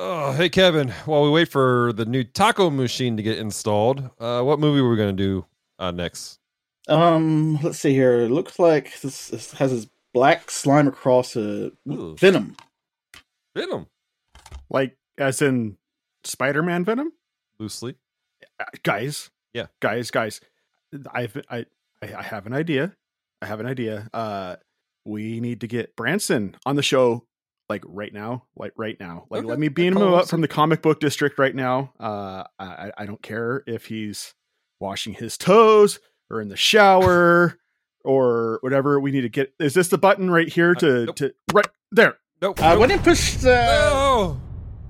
Oh, hey Kevin. While we wait for the new taco machine to get installed, uh, what movie were we going to do uh, next? Um, let's see here. It looks like this, this has this black slime across a Ooh. venom. Venom, Like as in Spider-Man Venom? loosely. Uh, guys. Yeah. Guys, guys. I've I I I have an idea. I have an idea. Uh we need to get Branson on the show like right now. Like right now. Like Okay. let me beam him up us. from the comic book district right now. Uh I I don't care if he's washing his toes or in the shower or whatever we need to get. Is this the button right here Uh, to nope. to right there? Nope. Uh, nope. when you push the no,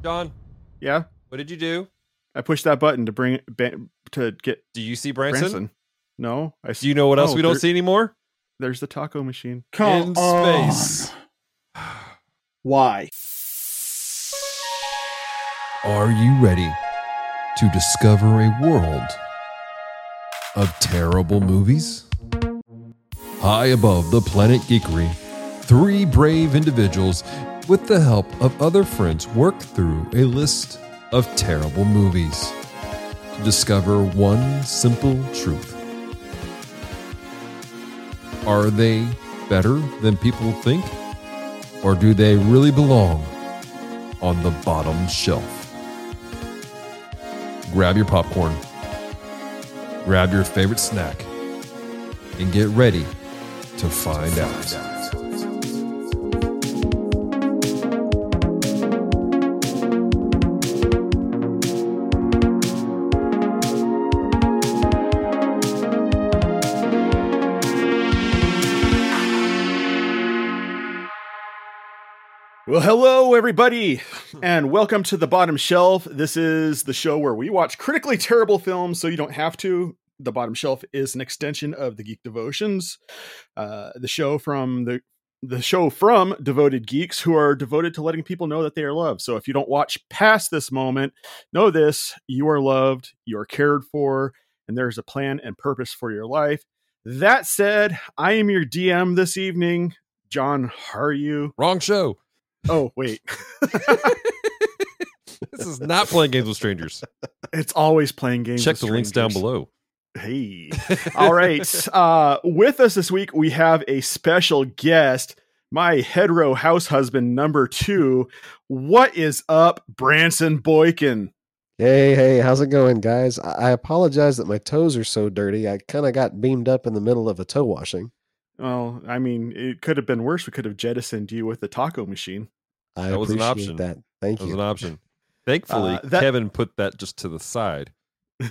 John. Yeah. What did you do? I pushed that button to bring it ba- to get Do you see Branson? Branson. No, I Do you know what else Oh, we don't there- see anymore? There's the taco machine. come in on. space. Why? Are you ready to discover a world of terrible movies? High above the planet geekery, three brave individuals, with the help of other friends, work through a list of terrible movies to discover one simple truth. Are they better than people think? Or do they really belong on the bottom shelf? grab your popcorn, grab your favorite snack, and get ready to find out. Well, hello, everybody, and welcome to the bottom shelf. This is the show where we watch critically terrible films so you don't have to. The bottom shelf is an extension of the Geek Devotions, uh, the show from the the show from devoted geeks who are devoted to letting people know that they are loved. So if you don't watch past this moment, know this: you are loved, you are cared for, and there is a plan and purpose for your life. That said, I am your DM this evening, John. How are you? Wrong show. Oh wait. This is not playing games with strangers. It's always playing games. Check with the links down below. Hey. All right. Uh, with us this week, we have a special guest, my hetero house husband number two. What is up, Branson Boykin? Hey, hey, how's it going, guys? I I apologize that my toes are so dirty. I kind of got beamed up in the middle of a toe washing. Well, I mean, it could have been worse. We could have jettisoned you with the taco machine. I That was an option. that. Thank That was an option. Thankfully, Uh, that- Kevin put that just to the side.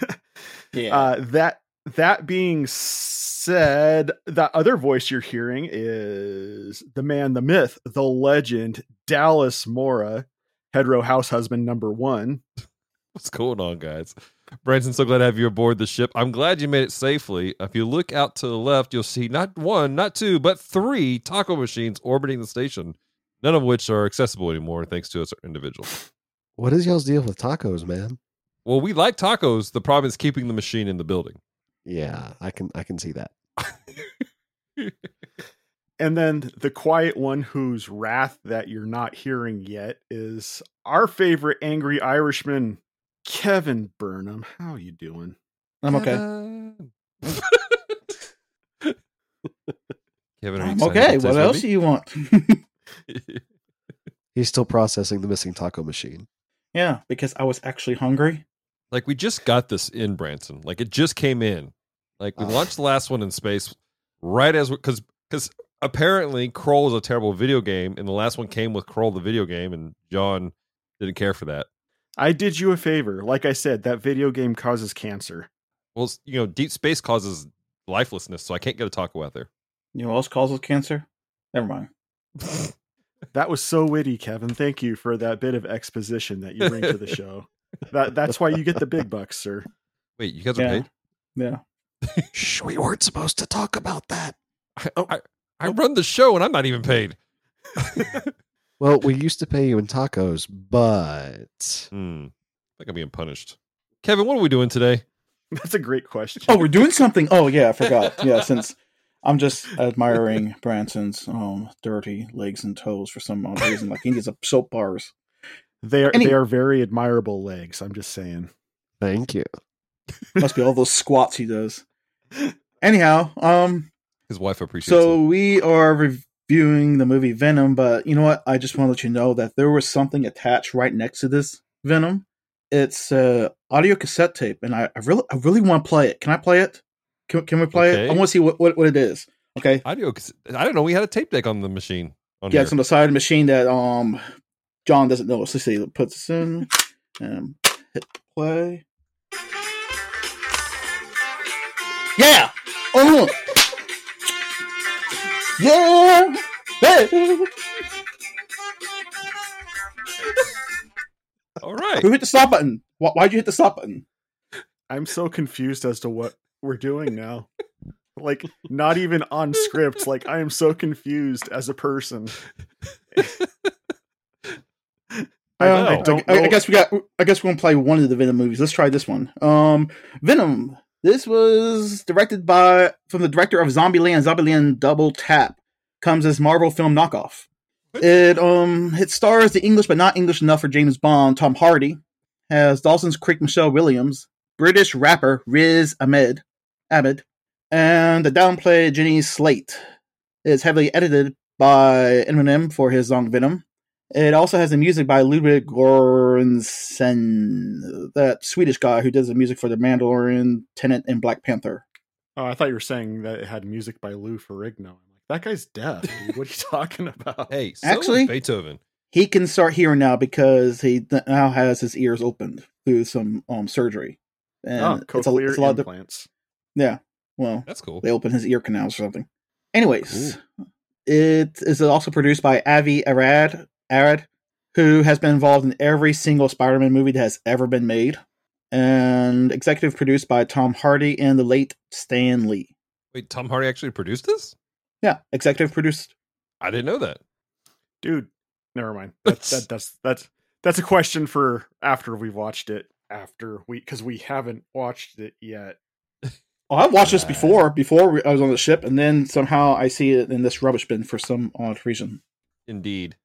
Yeah. Uh, that that being said, the other voice you're hearing is the man, the myth, the legend, Dallas Mora, hetero house husband number one. What's going on, guys? Branson, so glad to have you aboard the ship. I'm glad you made it safely. If you look out to the left, you'll see not one, not two, but three taco machines orbiting the station, none of which are accessible anymore thanks to a certain individual. What is y'all's deal with tacos, man? Well, we like tacos. The problem is keeping the machine in the building. Yeah, I can I can see that. And then the quiet one whose wrath that you're not hearing yet is our favorite angry Irishman, Kevin Burnham. How are you doing? I'm okay. Kevin. Kevin, are you I'm okay. What today's else do you want? He's still processing the missing taco machine. yeah, because I was actually hungry. like we just got this in Branson. Like it just came in. Like we Oh. launched the last one in space right as because because apparently Krull is a terrible video game, and the last one came with Krull the video game, and John didn't care for that. I did you a favor. Like I said, that video game causes cancer. Well, you know, deep space causes lifelessness, so I can't get a taco out there. You know what else causes cancer? Never mind. That was so witty, Kevin. Thank you for that bit of exposition that you bring to the show. That that's why you get the big bucks, sir. Wait, you guys are Yeah. paid? Yeah. Shh, we weren't supposed to talk about that. I, I, I run the show, and I'm not even paid. Well, we used to pay you in tacos, but Hmm. I think I'm being punished. Kevin, what are we doing today? That's a great question. Oh, we're doing something. Oh, yeah, I forgot. Yeah, since I'm just admiring Branson's um dirty legs and toes for some odd reason. Like he needs a soap bars. They are Any- they are very admirable legs. I'm just saying. Thank you. Must be all those squats he does. Anyhow, um, His wife appreciates so it. we are reviewing the movie Venom, but you know what? I just want to let you know that there was something attached right next to this Venom. It's a audio cassette tape, and I, I really, I really want to play it. Can I play it? Can, can we play it? I want to see what, what, what it is. Okay. Audio. I don't know. We had a tape deck on the machine. On Yeah, here. it's on the side of the machine that um John doesn't know. So let's see, puts this in and hit play. Yeah. Oh. Yeah. Hey. All right. Who hit the stop button? Why, why'd you hit the stop button? I'm so confused as to what we're doing now. like not even on script. Like I am so confused as a person. I, Uh, I don't I, I guess we got. I guess we're gonna play one of the Venom movies. Let's try this one. Um, Venom. This was directed by from the director of Zombieland. Zombieland Double Tap comes as Marvel film knockoff. It um it stars the English but not English enough for James Bond Tom Hardy. Has Dawson's Creek Michelle Williams, British rapper Riz Ahmed, Ahmed, and the downplay Jenny Slate. It's heavily edited by Eminem for his song Venom. It also has the music by Ludwig Göransson, that Swedish guy who does the music for The Mandalorian, Tenet, and Black Panther. Oh, I thought you were saying that it had music by Lou Ferrigno. I'm like, that guy's deaf. Dude. What are you talking about? Hey, so Actually- Beethoven. He can start hearing now because he now has his ears opened through some um surgery. And oh, it's a, cochlear it's a lot of, implants. yeah. Well, That's cool. they open his ear canals or something. Anyways, it is also produced by Avi Arad, Arad, who has been involved in every single Spider-Man movie that has ever been made, and executive produced by Tom Hardy and the late Stan Lee. Wait, Tom Hardy actually produced this? Yeah, executive produced. I didn't know that. Dude, never mind. That, that, that's that's that's a question for after we've watched it. After we, because we haven't watched it yet. Oh, I watched this before. Before I was on the ship, and then somehow I see it in this rubbish bin for some odd reason. Indeed.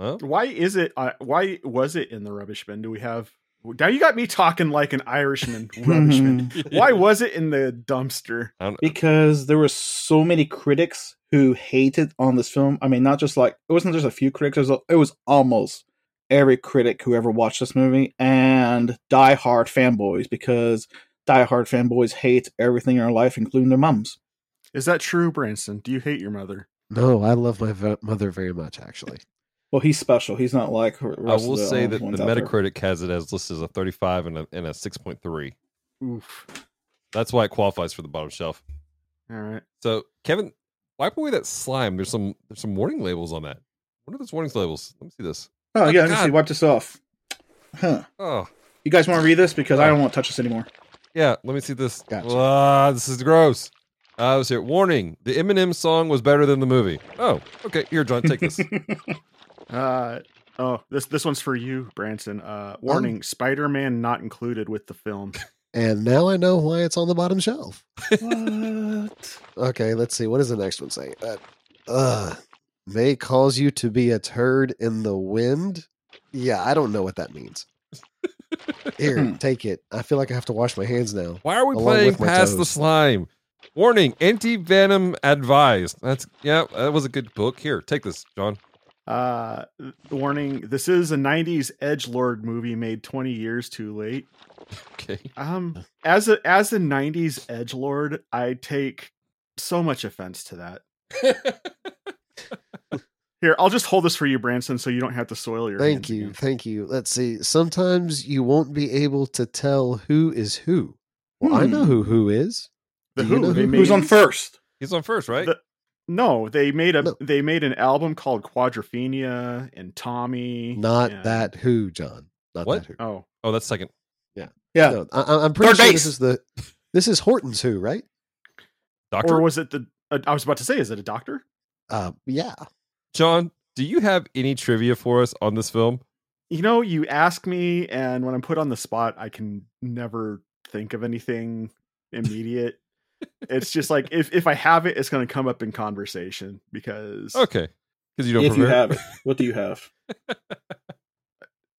Well, Why is it? Uh, why was it in the rubbish bin? Do we have? Now you got me talking like an Irishman. Rubbish bin. Why was it in the dumpster? Because there were so many critics who hated on this film. I mean, not just like it wasn't just a few critics; it was, it was almost every critic who ever watched this movie, and diehard fanboys because diehard fanboys hate everything in their life, including their mums. Is that true, Branson? Do you hate your mother? No, I love my ve- mother very much, actually. Well, he's special. He's not like the I will of the, say um, that the ones out there. Metacritic has it as listed as a 35 and a, and a 6.3. Oof. That's why it qualifies for the bottom shelf. All right. So, Kevin, wipe away that slime. There's some there's some warning labels on that. What are those warning labels? Let me see this. Oh yeah, let me God. see. Wipe this off. Huh? Oh, You guys want to read this because I don't want to touch this anymore. yeah. Let me see this. Gotcha. Ah, this is gross. I was here. Warning: the Eminem song was better than the movie. Oh, okay. Here, John, take this. Uh oh, this this one's for you, Branson. Uh warning, Spider-Man not included with the film. And now I know why it's on the bottom shelf. what? Okay, let's see. What does the next one say? Uh, uh, may cause you to be a turd in the wind. Yeah, I don't know what that means. Here, Hmm. take it. I feel like I have to wash my hands now. Why are we playing with my past the slime? Warning: anti venom advised. That's yeah. That was a good book. Here, take this, John. Uh warning, this is a 90s edge lord movie made 20 years too late. Okay. Um as a as a 90s edge lord, I take so much offense to that. Here, I'll just hold this for you, Branson, so you don't have to soil your Thank you. again. Thank you. Let's see. Sometimes you won't be able to tell who is who. Well, I know Hmm. who who is. The Do you Who, know they who- made, Who's on first? He's on first, right? The- No, they made a No. they made an album called Quadrophenia and Tommy. Not and- that who, John. Not What? that who. Oh, oh, that's second. Yeah. No, I, I- I'm pretty Third sure base. this is the this is Horton's who, right? Doctor or was it the? Uh, I was about to say, is it a doctor? Uh, yeah. John, do you have any trivia for us on this film? You know, you ask me, and when I'm put on the spot, I can never think of anything immediate. It's just like if if I have it, it's going to come up in conversation because Okay, because you don't. If you have it, what do you have?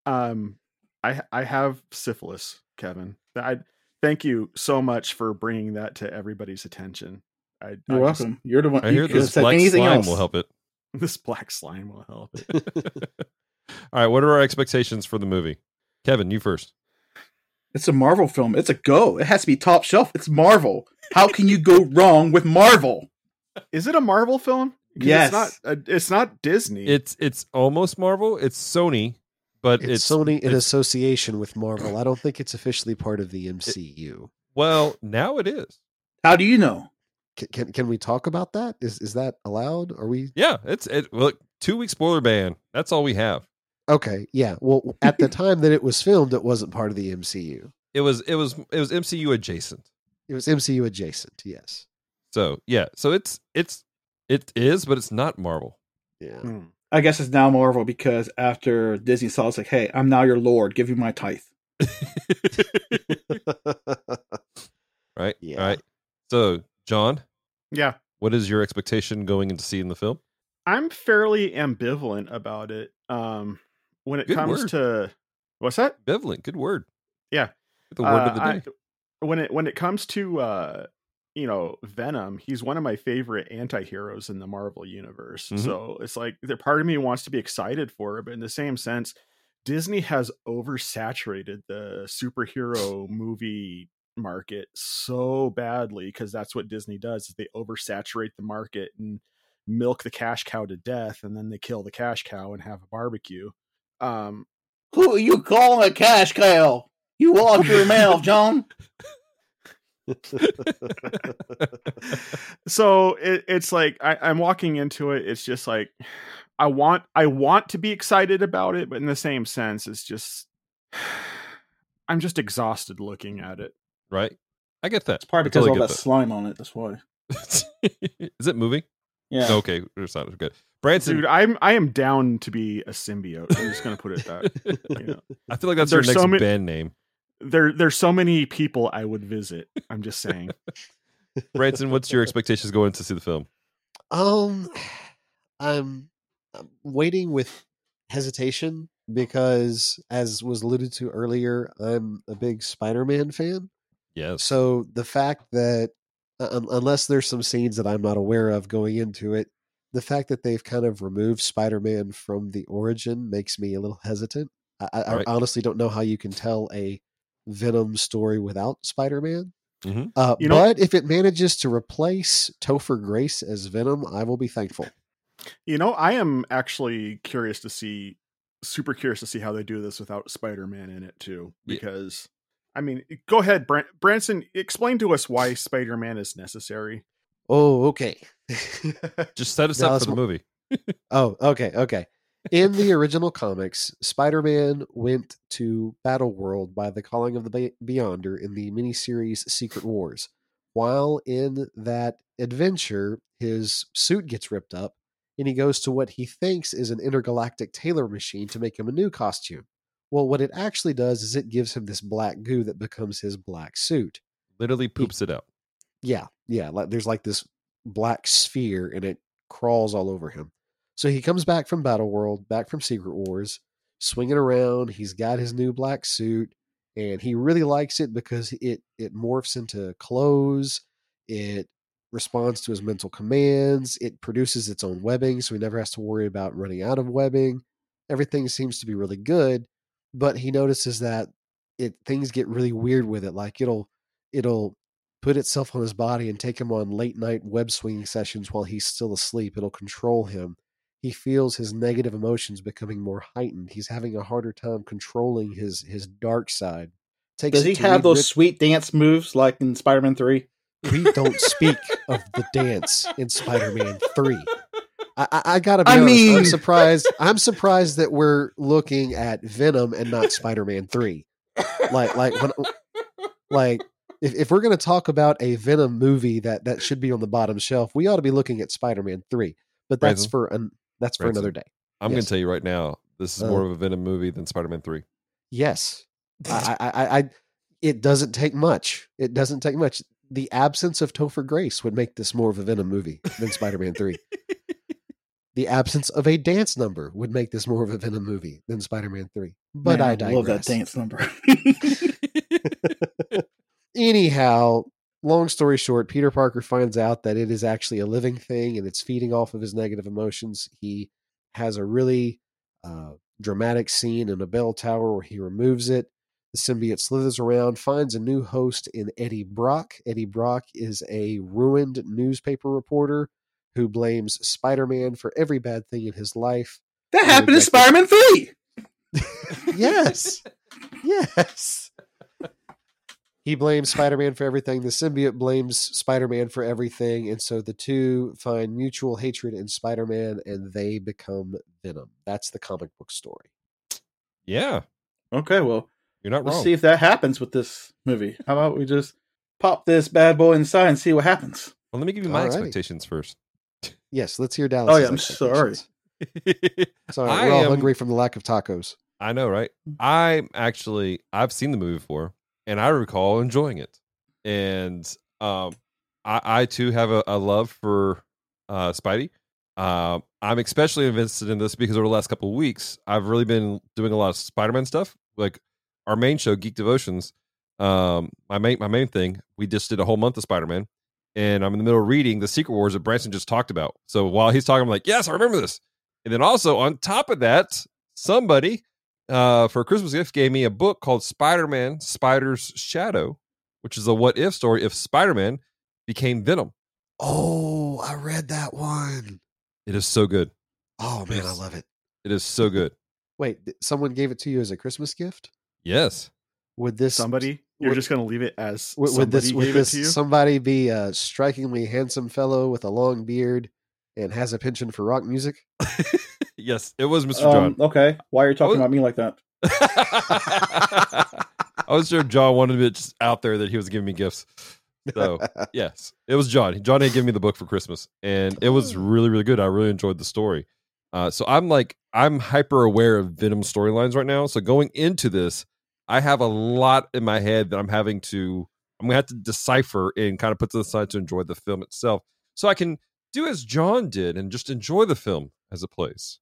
Um, I I have syphilis, Kevin. I thank you so much for bringing that to everybody's attention. I, You're I just- welcome. You're the one. I you hear could've this black slime else. will help it. this black slime will help. It. All right, what are our expectations for the movie? Kevin, you first. It's a Marvel film. It's a go. It has to be top shelf. It's Marvel. How can you go wrong with Marvel? Is it a Marvel film? Yes. it's not. Uh, it's not Disney. It's it's almost Marvel. It's Sony, but It's, it's, Sony in it's- association with Marvel. I don't think it's officially part of the MCU. Well, now it is. How do you know? Can, can can we talk about that? Is is that allowed? Are we Yeah, it's it. Look, two week spoiler ban. That's all we have. okay? Yeah. Well, at the time that it was filmed, it wasn't part of the MCU. It was it was it was MCU adjacent. It was MCU adjacent. Yes. So yeah, so it's it's it is, but it's not Marvel. Yeah. Hmm. I guess it's now Marvel because after Disney saw, it's like, hey, I'm now your lord. Give you my tithe. right. Yeah. All right. So John, Yeah, what is your expectation going into seeing the film? I'm fairly ambivalent about it. Um, when it Good comes word. to what's that? Benevolent. Good word. Yeah. The word of Uh, the I- day. When it when it comes to uh you know venom he's one of my favorite anti-heroes in the marvel universe Mhm. so it's like the part of me wants to be excited for it but in the same sense disney has oversaturated the superhero movie market so badly because that's what disney does is they oversaturate the market and milk the cash cow to death and then they kill the cash cow and have a barbecue um Who are you calling a cash cow? You watch your mouth, John. so it, it's like I, I'm walking into it. It's just like I want I want to be excited about it, but in the same sense, it's just I'm just exhausted looking at it. right. I get that. It's probably because totally of all get that slime on it. That's why. Is it moving? Yeah. Okay, it's not good. Branson, Dude, I'm I am down to be a symbiote. I'm just gonna put it that. You know, I feel like that's your next so many- band name. There there's so many people I would visit. I'm just saying. Branson, what's your expectations going to see the film? Um, I'm, I'm waiting with hesitation because, as was alluded to earlier, I'm a big Spider-Man fan. Yes. So the fact that, uh, unless there's some scenes that I'm not aware of going into it, the fact that they've kind of removed Spider-Man from the origin makes me a little hesitant. I, I, Right. I honestly don't know how you can tell a Venom story without Spider-Man. Mhm. Uh, You know- but if it manages to replace Topher Grace as Venom, I will be thankful. You know, I am actually curious to see, super curious to see how they do this without Spider Man in it too. Yeah. Because, I mean, go ahead, Bran- Branson, explain to us why Spider Man is necessary. Oh, okay. Just set us Now up let's for the movie. oh, okay, okay. In the original comics, Spider-Man went to Battle World by the calling of the Beyonder in the miniseries Secret Wars. While in that adventure, his suit gets ripped up, and he goes to what he thinks is an intergalactic tailor machine to make him a new costume. Well, what it actually does is it gives him this black goo that becomes his black suit. Literally poops it out. Yeah, yeah. Like there's like this black sphere and it crawls all over him. So he comes back from Battle World, back from Secret Wars, swinging around. He's got his new black suit, and he really likes it because it it morphs into clothes. It responds to his mental commands. It produces its own webbing, so he never has to worry about running out of webbing. Everything seems to be really good, but he notices that it things get really weird with it. Like it'll it'll put itself on his body and take him on late night web swinging sessions while he's still asleep. It'll control him. He feels his negative emotions becoming more heightened. He's having a harder time controlling his his dark side. Takes Does he have those Rip- sweet dance moves like in Spider Man 3? we don't speak of the dance in Spider-Man Three. I, I, I gotta be I honest. mean- I'm surprised. I'm surprised that we're looking at Venom and not Spider-Man Three. Like, like, when, like, if, if we're gonna talk about a Venom movie that that should be on the bottom shelf, we ought to be looking at Spider-Man Three. But that's Branson? for an that's for Branson? another day. I'm going to tell you right now, this is Uh. more of a Venom movie than Spider-Man Three. Yes, I, I, I, I, it doesn't take much. It doesn't take much. The absence of Topher Grace would make this more of a Venom movie than Spider-Man Three. the absence of a dance number would make this more of a Venom movie than Spider-Man Three. But Man, I digress. love that dance number. Anyhow, long story short, Peter Parker finds out that it is actually a living thing and it's feeding off of his negative emotions. He has a really uh, dramatic scene in a bell tower where he removes it. The symbiote slithers around, finds a new host in Eddie Brock. Eddie Brock is a ruined newspaper reporter who blames Spider Man for every bad thing in his life. that happened in. Spider-Man 3. Yes. yes. He blames Spider Man for everything. The symbiote blames Spider Man for everything. And so the two find mutual hatred in Spider Man and they become Venom. That's the comic book story. yeah, Okay, well, you're not let's wrong. see if that happens with this movie. How about we just pop this bad boy inside and see what happens? well, let me give you my Alrighty. expectations first. Yes, let's hear Dallas. Oh, yeah, I'm sorry. Sorry, I we're all am- hungry from the lack of tacos. I know, right? I'm actually I've seen the movie before, and I recall enjoying it. And um, I, I too have a, a love for uh, Spidey. Um, I'm especially invested in this because over the last couple of weeks, I've really been doing a lot of Spider-Man stuff. Like our main show, Geek Devotions. Um, my main my main thing, we just did a whole month of Spider-Man, and I'm in the middle of reading the Secret Wars that Branson just talked about. So while he's talking, I'm like, yes, I remember this. And then also on top of that, somebody uh, for a Christmas gift gave me a book called Spider-Man Spider's Shadow, which is a what if story if Spider-Man became Venom. Oh, I read that one. It is so good. Oh, man, I love it. It is so good. Wait, someone gave it to you as a Christmas gift? Yes. Would this Somebody, you're would- just going to leave it as would, would this somebody would gave this it to you. somebody be a strikingly handsome fellow with a long beard and has a penchant for rock music? yes, it was Mr. Um, John. okay, why are you talking Oh. about me like that? I was sure John wanted it just out there that he was giving me gifts. So yes, it was John. John had given me the book for Christmas, and it was really, really good. I really enjoyed the story. Uh, so I'm like, I'm hyper aware of Venom storylines right now. So going into this, I have a lot in my head that I'm having to, I'm gonna have to decipher and kind of put to the side to enjoy the film itself, so I can do as John did and just enjoy the film as it plays.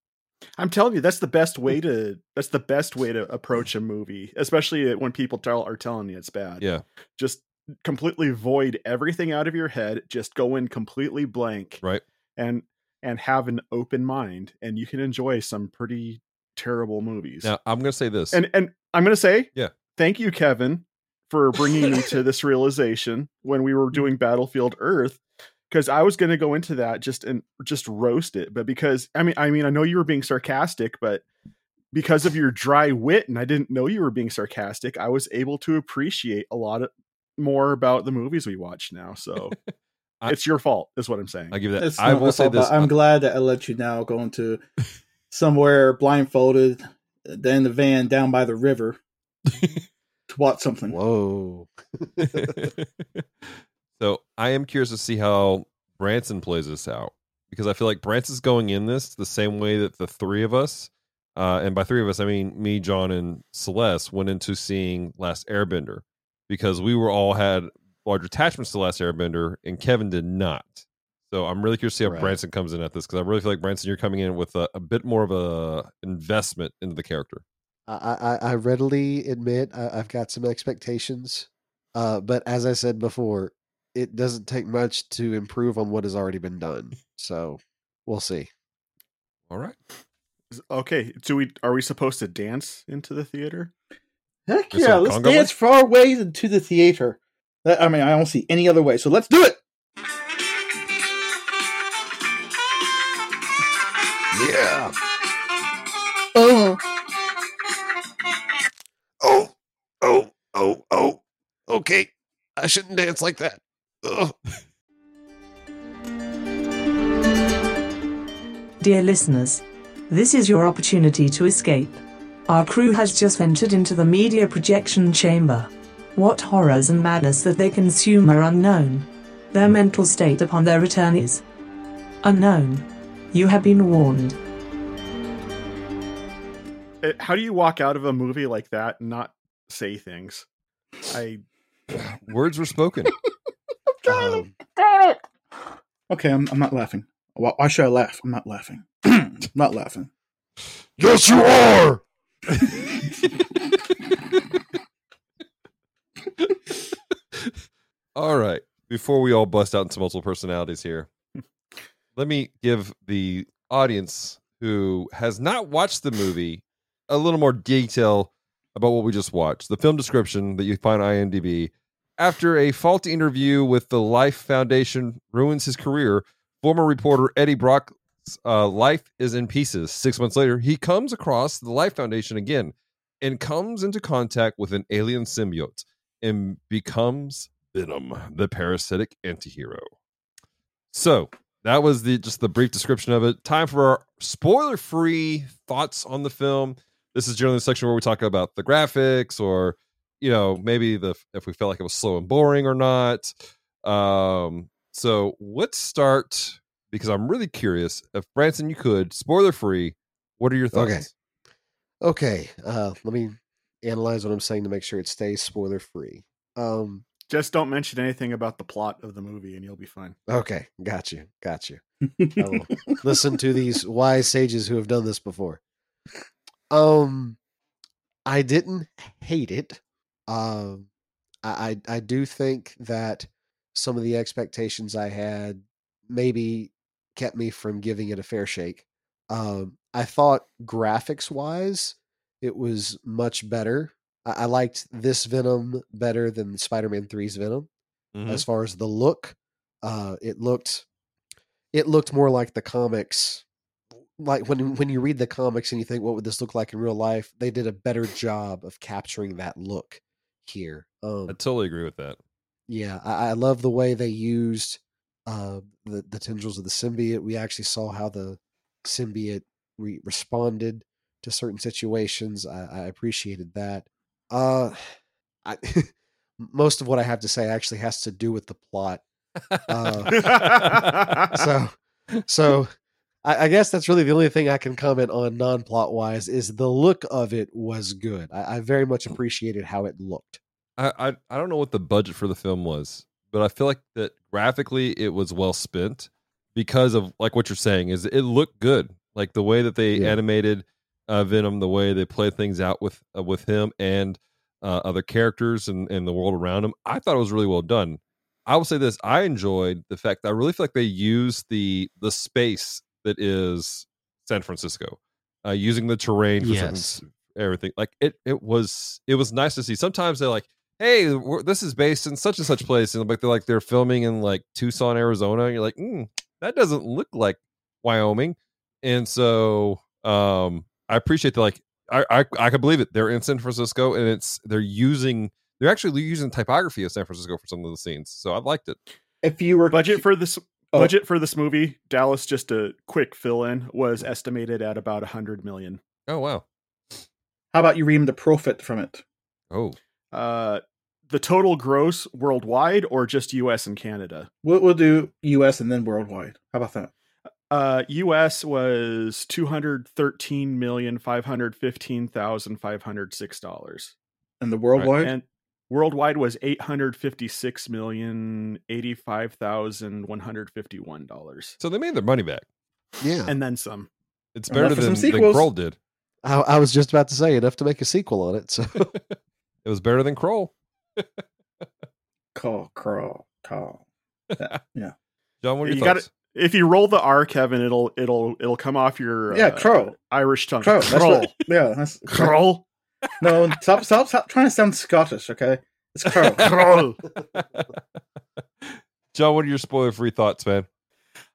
I'm telling you, that's the best way to that's the best way to approach a movie, especially when people tell are telling you it's bad. Yeah, Just completely void everything out of your head, just go in completely blank right. and and have an open mind and you can enjoy some pretty terrible movies. Now I'm gonna say this. and and I'm going to say, Yeah. Thank you Kevin for bringing me to this realization when we were mm. doing Battlefield Earth because I was going to go into that just and just roast it, but because I mean, I mean, I know you were being sarcastic, but because of your dry wit, and I didn't know you were being sarcastic, I was able to appreciate a lot of more about the movies we watch now. So I- it's your fault, is what I'm saying. I give that. It's I not will my say fault, but this. uh, I'm glad that I let you now go into somewhere blindfolded, then in the van down by the river to watch something. Whoa. So I am curious to see how Branson plays this out because I feel like Branson's going in this the same way that the three of us, uh, and by three of us I mean me, John, and Celeste, went into seeing Last Airbender because we were all had large attachments to Last Airbender, and Kevin did not. So I'm really curious to see how Right. Branson comes in at this because I really feel like Branson, you're coming in with a, a bit more of a investment into the character. I, I, I readily admit I, I've got some expectations, uh, but as I said before, it doesn't take much to improve on what has already been done. So we'll see. All right. Okay, do we are we supposed to dance into the theater? Heck yeah, let's Congo dance far away into the theater. I mean, I don't see any other way, so let's do it. Yeah. Uh, Oh, oh, oh, oh. Okay. I shouldn't dance like that. Ugh. Dear listeners, this is your opportunity to escape. Our crew has just entered into the media projection chamber. What horrors and madness that they consume are unknown. Their mental state upon their return is unknown. You have been warned. Uh, How do you walk out of a movie like that and not say things? I Words were spoken. Um, okay, I'm, I'm not laughing. Why, why should I laugh? I'm not laughing. I'm not laughing. yes, you are. all right. Before we all bust out into multiple personalities here, let me give the audience who has not watched the movie a little more detail about what we just watched. The film description that you find on IMDb. After a faulty interview with the Life Foundation ruins his career, former reporter Eddie Brock's uh, life is in pieces. Six months later, he comes across the Life Foundation again and comes into contact with an alien symbiote and becomes Venom, the parasitic antihero. So that was the just the brief description of it. Time for our spoiler-free thoughts on the film. This is generally the section where we talk about the graphics or you know maybe the if we felt like it was slow and boring or not. Um, so let's start because I'm really curious. If Branson, you could spoiler-free, what are your thoughts? Okay. Okay, uh, let me analyze what I'm saying to make sure it stays spoiler free. Um, Just don't mention anything about the plot of the movie, and you'll be fine. okay, got you, got you. Listen to these wise sages who have done this before. Um, I didn't hate it. Um, I I, do think that some of the expectations I had maybe kept me from giving it a fair shake. Um, I thought graphics wise, it was much better. I, I liked this Venom better than Spider Man 3's Venom Mhm. as far as the look. Uh, it looked it looked more like the comics. Like when when you read the comics and you think, what would this look like in real life? They did a better job of capturing that look here. Um, I totally agree with that. yeah, I, I love the way they used uh, the the tendrils of the symbiote. We actually saw how the symbiote re- responded to certain situations. I, I appreciated that. Uh, I, most of what I have to say actually has to do with the plot. Uh, so, so I, I guess that's really the only thing I can comment on non-plot wise is the look of it was good. I, I very much appreciated how it looked. I, I I don't know what the budget for the film was, but I feel like that graphically it was well spent because of like what you're saying is it looked good. Like the way that they Yeah. animated uh, Venom, the way they play things out with uh, with him and uh, other characters and, and the world around him. I thought it was really well done. I will say this: I enjoyed the fact that I really feel like they used the the space that is San Francisco, uh, using the terrain for certain Yes. everything. Like it, it was it was nice to see. Sometimes they're like, "Hey, we're, this is based in such and such place," and like they're like they're filming in like Tucson, Arizona. And you're like, mm, that doesn't look like Wyoming, and so um, I appreciate the like. I, I I can believe it. They're in San Francisco, and it's they're using they're actually using typography of San Francisco for some of the scenes. So I liked it. If you were budget for this Oh. budget for this movie, Dallas. Just a quick fill in was estimated at about a hundred million. Oh wow. how about you read him the profit from it? Oh, Uh, the total gross worldwide, or just U.S. and Canada? We'll, we'll do U.S. and then worldwide. How about that? Uh, U.S. was two hundred thirteen million five hundred fifteen thousand five hundred six dollars, And the worldwide? and worldwide was eight hundred fifty six million eighty five thousand one hundred fifty one dollars, so they made their money back. Yeah, and then some. It's better than, some than sequels. Krull did. I, I was just about to say enough to make a sequel on it. So It was better than Krull. Call, crawl, call. Yeah, John, what are your You got it. If you roll the R, Kevin, it'll it'll it'll come off your Yeah, uh, crow. Irish tongue. Crow. That's Crow. what, yeah. That's, Crow. No, stop, stop, stop trying to sound Scottish, okay? It's Crow. Crow. John, what are your spoiler-free thoughts, man?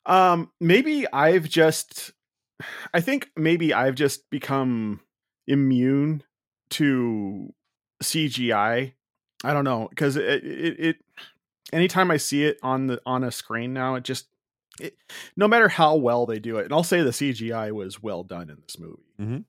Um, maybe I've just, I think maybe I've just become immune to CGI. I don't know because it, it, it, anytime I see it on the on a screen now, it just, it, no matter how well they do it, and I'll say the CGI was well done in this movie. Mhm.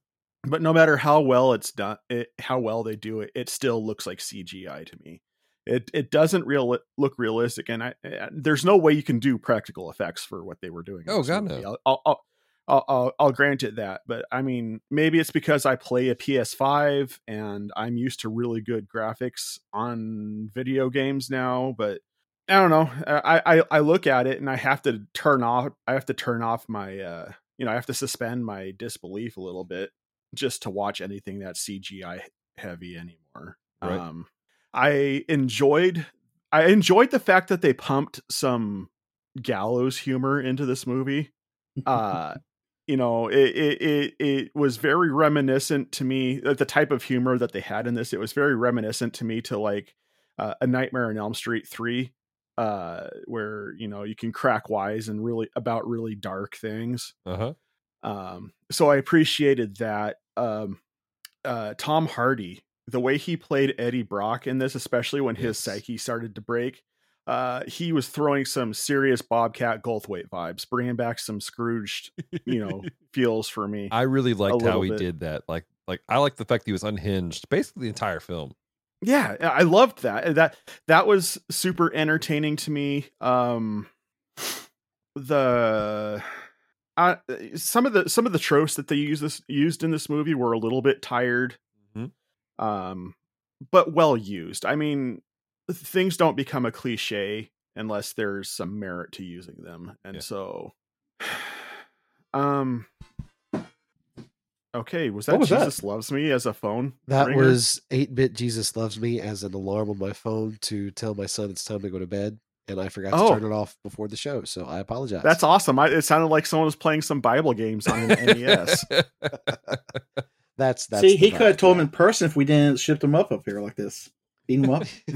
But no matter how well it's done, it, how well they do it, it still looks like CGI to me. It it doesn't real look realistic, and I, I- there's no way you can do practical effects for what they were doing. Oh, God, movie. no. I'll, I'll, I'll, I'll, I'll grant it that, but I mean, maybe it's because I play a PS5 and I'm used to really good graphics on video games now. But I don't know. I I, I look at it and I have to turn off. I have to turn off my. uh you know, I have to suspend my disbelief a little bit just to watch anything that's CGI heavy anymore. Right. Um, I enjoyed I enjoyed the fact that they pumped some gallows humor into this movie. Uh, you know, it, it it it was very reminiscent to me the type of humor that they had in this. It was very reminiscent to me to like uh, a Nightmare on Elm Street three, uh, where you know you can crack wise and really about really dark things. Uh huh. Um, so I appreciated that. Um, uh, Tom Hardy, the way he played Eddie Brock in this, especially when his Yes. psyche started to break, uh, he was throwing some serious Bobcat Goldthwait vibes, bringing back some Scrooged, you know, feels for me. I really liked how he bit. did that. Like, like I like the fact he was unhinged basically the entire film. yeah, I loved that. That that was super entertaining to me. Um, the uh, some of the some of the tropes that they use this used in this movie were a little bit tired, Mhm. um, but well used. I mean, things don't become a cliche unless there's some merit to using them, and Yeah. so, um. Okay, was that What was that? Jesus loves me as a phone? That ringer? was 8 bit Jesus Loves Me as an alarm on my phone to tell my son it's time to go to bed. And I forgot to Oh. turn it off before the show. So I apologize. That's awesome. I, it sounded like someone was playing some Bible games on an NES. That's, that's See, he could have told yeah. him in person if we didn't ship them up up here like this. Beat him up.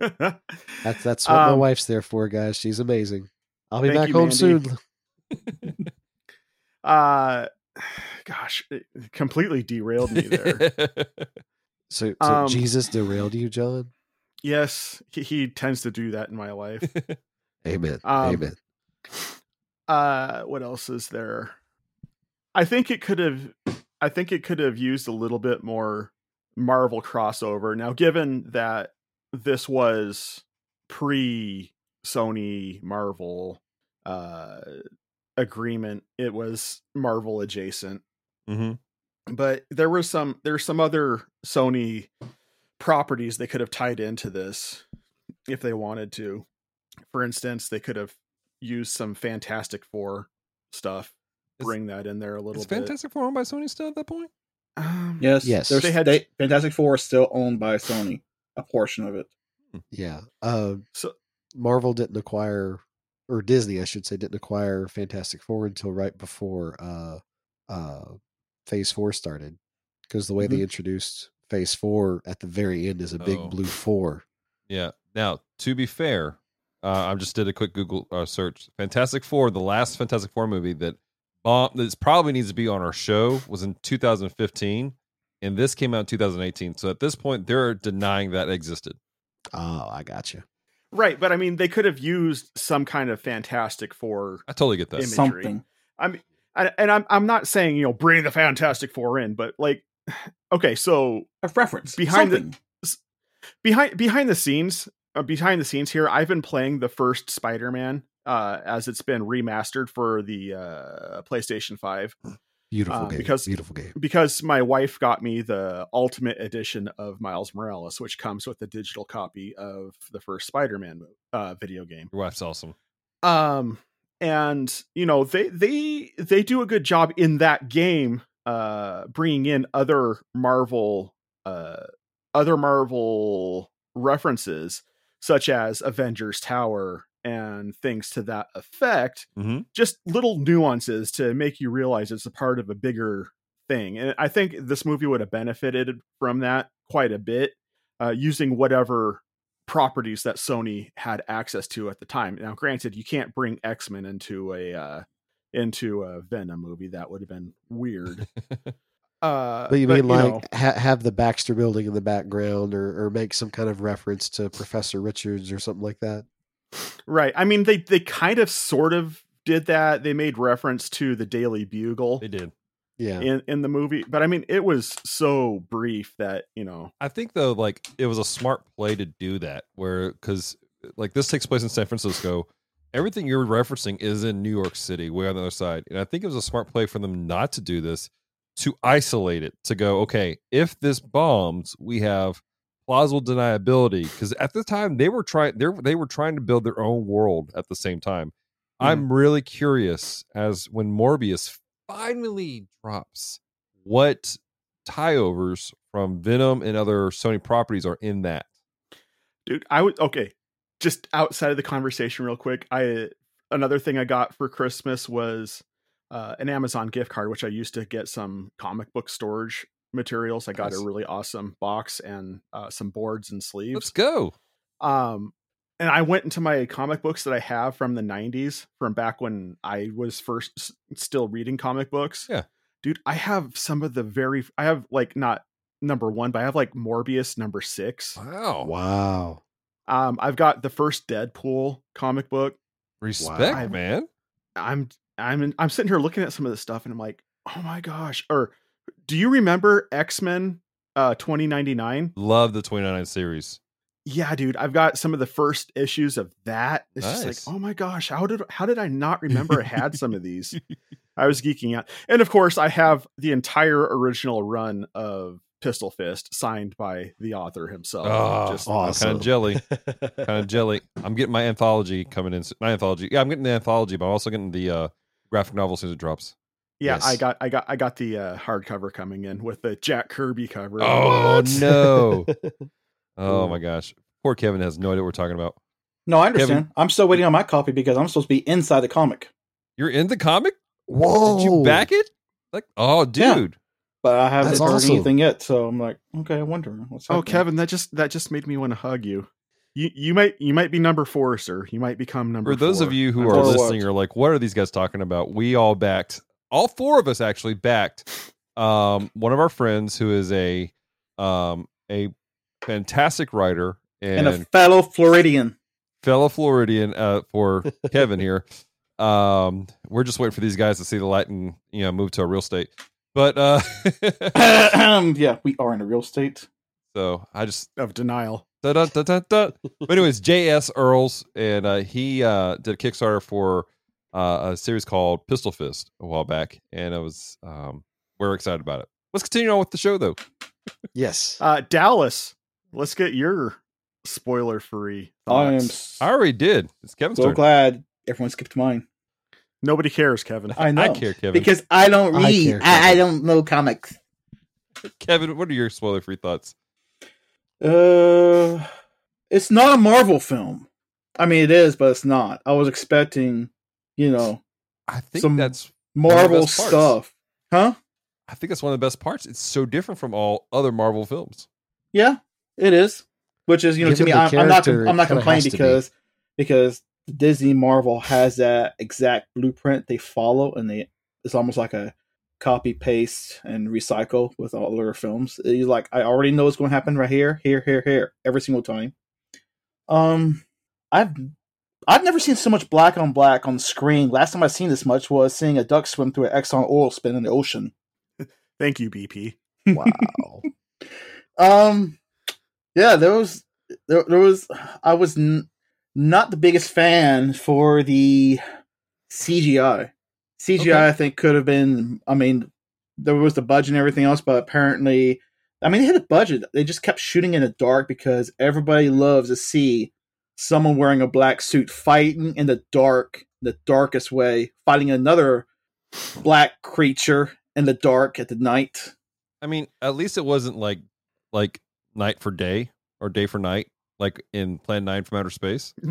That's that's what my Um, wife's there for, guys. She's amazing. I'll be back you, home Mandy. soon. uh, gosh, it completely derailed me there. So, so Um, Jesus derailed you, John? Yes, he, he tends to do that in my life. Amen. Um, Amen. Uh, what else is there? I think it could have. I think it could have used a little bit more Marvel crossover. Now, given that this was pre Sony Marvel uh, agreement, it was Marvel adjacent. hmm but there were some there's some other Sony properties they could have tied into this if they wanted to. For instance, they could have used some Fantastic Four stuff, Is- bring that in there a little Is bit. Fantastic Four owned by Sony still at that point? Um, Yes. Yes. They they had- had Fantastic Four is still owned by Sony. A portion of it. Yeah. Uh, So Marvel didn't acquire, or Disney, I should say, didn't acquire Fantastic Four until right before uh, uh, Phase Four started, because the way they Mhm. introduced Phase Four at the very end is a big Oh. blue four. Yeah. Now, to be fair, uh, I just did a quick Google uh, search. Fantastic Four, the last Fantastic Four movie that bomb that probably needs to be on our show was in 2015, and this came out in 2018. So at this point, they're denying that existed. Oh, I got you. right, but I mean, they could have used some kind of Fantastic Four. I totally get that. Imagery. Something. I mean, and, and I'm I'm not saying you know bring the Fantastic Four in, but like, okay, so A reference. Behind the- behind behind the scenes uh, behind the scenes here i've been playing the first spider-man uh as it's been remastered for the uh playstation 5 Beautiful Uh, game. because- Beautiful game. because my wife got me the ultimate edition of miles morales which comes with a digital copy of the first spider-man uh video game Your wife's awesome. um and you know they they they do a good job in that game uh bringing in other marvel uh other marvel references such as avengers tower and things to that effect hmm just little nuances to make you realize it's a part of a bigger thing and i think this movie would have benefited from that quite a bit uh, using whatever properties that sony had access to at the time. Now granted you can't bring x-men into a uh, into a venom movie that would have been weird uh But you mean like know, ha- have the Baxter building in the background, or or make some kind of reference to Professor Richards or something like that? right i mean they they kind of sort of did that they made reference to the daily bugle They did. Yeah. in in the movie but i mean it was so brief that you know I think though, like it was a smart play to do that, where because like this takes place in San Francisco, everything you're referencing is in New York City, way on the other side, and I think it was a smart play for them not to do this, to isolate it, to go, okay, if this bombs, we have plausible deniability, because at the time they were trying, they they were trying to build their own world at the same time. I'm mm-hmm. really curious as when Morbius finally drops what tie-overs from Venom and other Sony properties are in that. dude i would okay just outside of the conversation real quick i another thing i got for christmas was uh, an amazon gift card which i used to get some comic book storage materials i got Nice. a really awesome box and uh, some boards and sleeves. Let's go. um and i went into my comic books that i have from the 90s from back when i was first s- still reading comic books Yeah. dude i have some of the very i have like not number one but i have like morbius number six Wow. Wow. Um, I've got the first Deadpool comic book. Respect, Wow. man. I'm I'm in, I'm sitting here looking at some of this stuff, and I'm like, oh my gosh. Or do you remember X Men uh 2099? Love the 29 series. Yeah, dude. I've got some of the first issues of that. It's Nice. just like, oh my gosh, how did how did I not remember I had some of these? I was geeking out, and of course, I have the entire original run of Pistol Fist signed by the author himself. Oh, just awesome. Kind of jelly. kind of jelly. I'm getting my anthology coming in. My anthology. Yeah, I'm getting the anthology, but I'm also getting the uh, graphic novel as soon as it drops. Yeah, I got I got I got the uh, hardcover coming in with the Jack Kirby cover. Oh, What? no. Oh my gosh. Poor Kevin has no idea what we're talking about. No, I understand. Kevin- I'm still waiting on my copy because I'm supposed to be inside the comic, You're in the comic? Whoa. Did you back it? Like, oh, Yeah. Dude. but I haven't That's heard awesome. anything yet. So I'm like, okay, I wonder what's Oh. Kevin, that just that just made me want to hug you. You you might you might be number four, sir. You might become number. For those four. of you who I'm are For just- what? listening, are like, what are these guys talking about? We all backed, all four of us actually backed um, one of our friends who is a um, a fantastic writer and, and a fellow Floridian. fellow Floridian uh, for Kevin here. Um, we're just waiting for these guys to see the light and you know move to a real estate. But uh, yeah, we are in a real state. so I just of denial. Da, da, da, da, da. But anyways, J.S. Earls, and uh, he uh, did a Kickstarter for uh, a series called Pistol Fist a while back, and I was um, we're excited about it. Let's continue on with the show, though. Yes. Uh, Dallas, let's get your spoiler free. I am thoughts. I already did. It's Kevin's so turn. glad everyone skipped mine. Nobody cares, Kevin. I know I care, Kevin. because I don't I read. care, I, I, don't know comics. Kevin, what are your spoiler-free thoughts? Uh, it's not a Marvel film. I mean, it is, but it's not. I was expecting, you know, I think Some- that's Marvel stuff. Huh? I think that's one of the best parts. It's so different from all other Marvel films. Yeah, it is. Which is, you know, to me, I'm, I'm not. I'm not complaining has to be. because because Disney Marvel has that exact blueprint they follow, and they it's almost like a copy paste and recycle with all their films. You like, I already know what's going to happen right here, here, here, here, every single time. Um, I've I've never seen so much black on black on screen. Last time I seen this much was seeing a duck swim through an Exxon oil spill in the ocean. Thank you, BP. Wow. Um, yeah, there was there, there was I was n- not the biggest fan for the CGI. CGI, Okay. I think, could have been. I mean, there was the budget and everything else, but apparently, I mean, they had a budget. They just kept shooting in the dark because everybody loves to see someone wearing a black suit fighting in the dark, the darkest way, fighting another black creature in the dark at the night. I mean, at least it wasn't like like night for day or day for night, like in Plan Nine from Outer Space.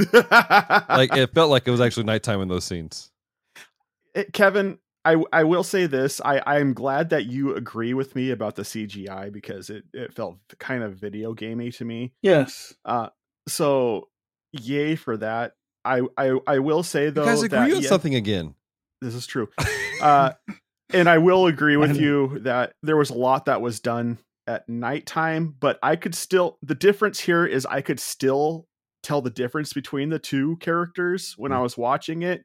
Like it felt like it was actually nighttime in those scenes. Eh, Kevin, I I will say this. I I am glad that you agree with me about the CGI because it it felt kind of video gamey to me. Yes. Uh, so yay for that. I I I will say though you guys that agree on yeah, something again. this is true. Uh, and I will agree with you that there was a lot that was done at nighttime, but I could still the difference here is I could still tell the difference between the two characters when Mm. I was watching it.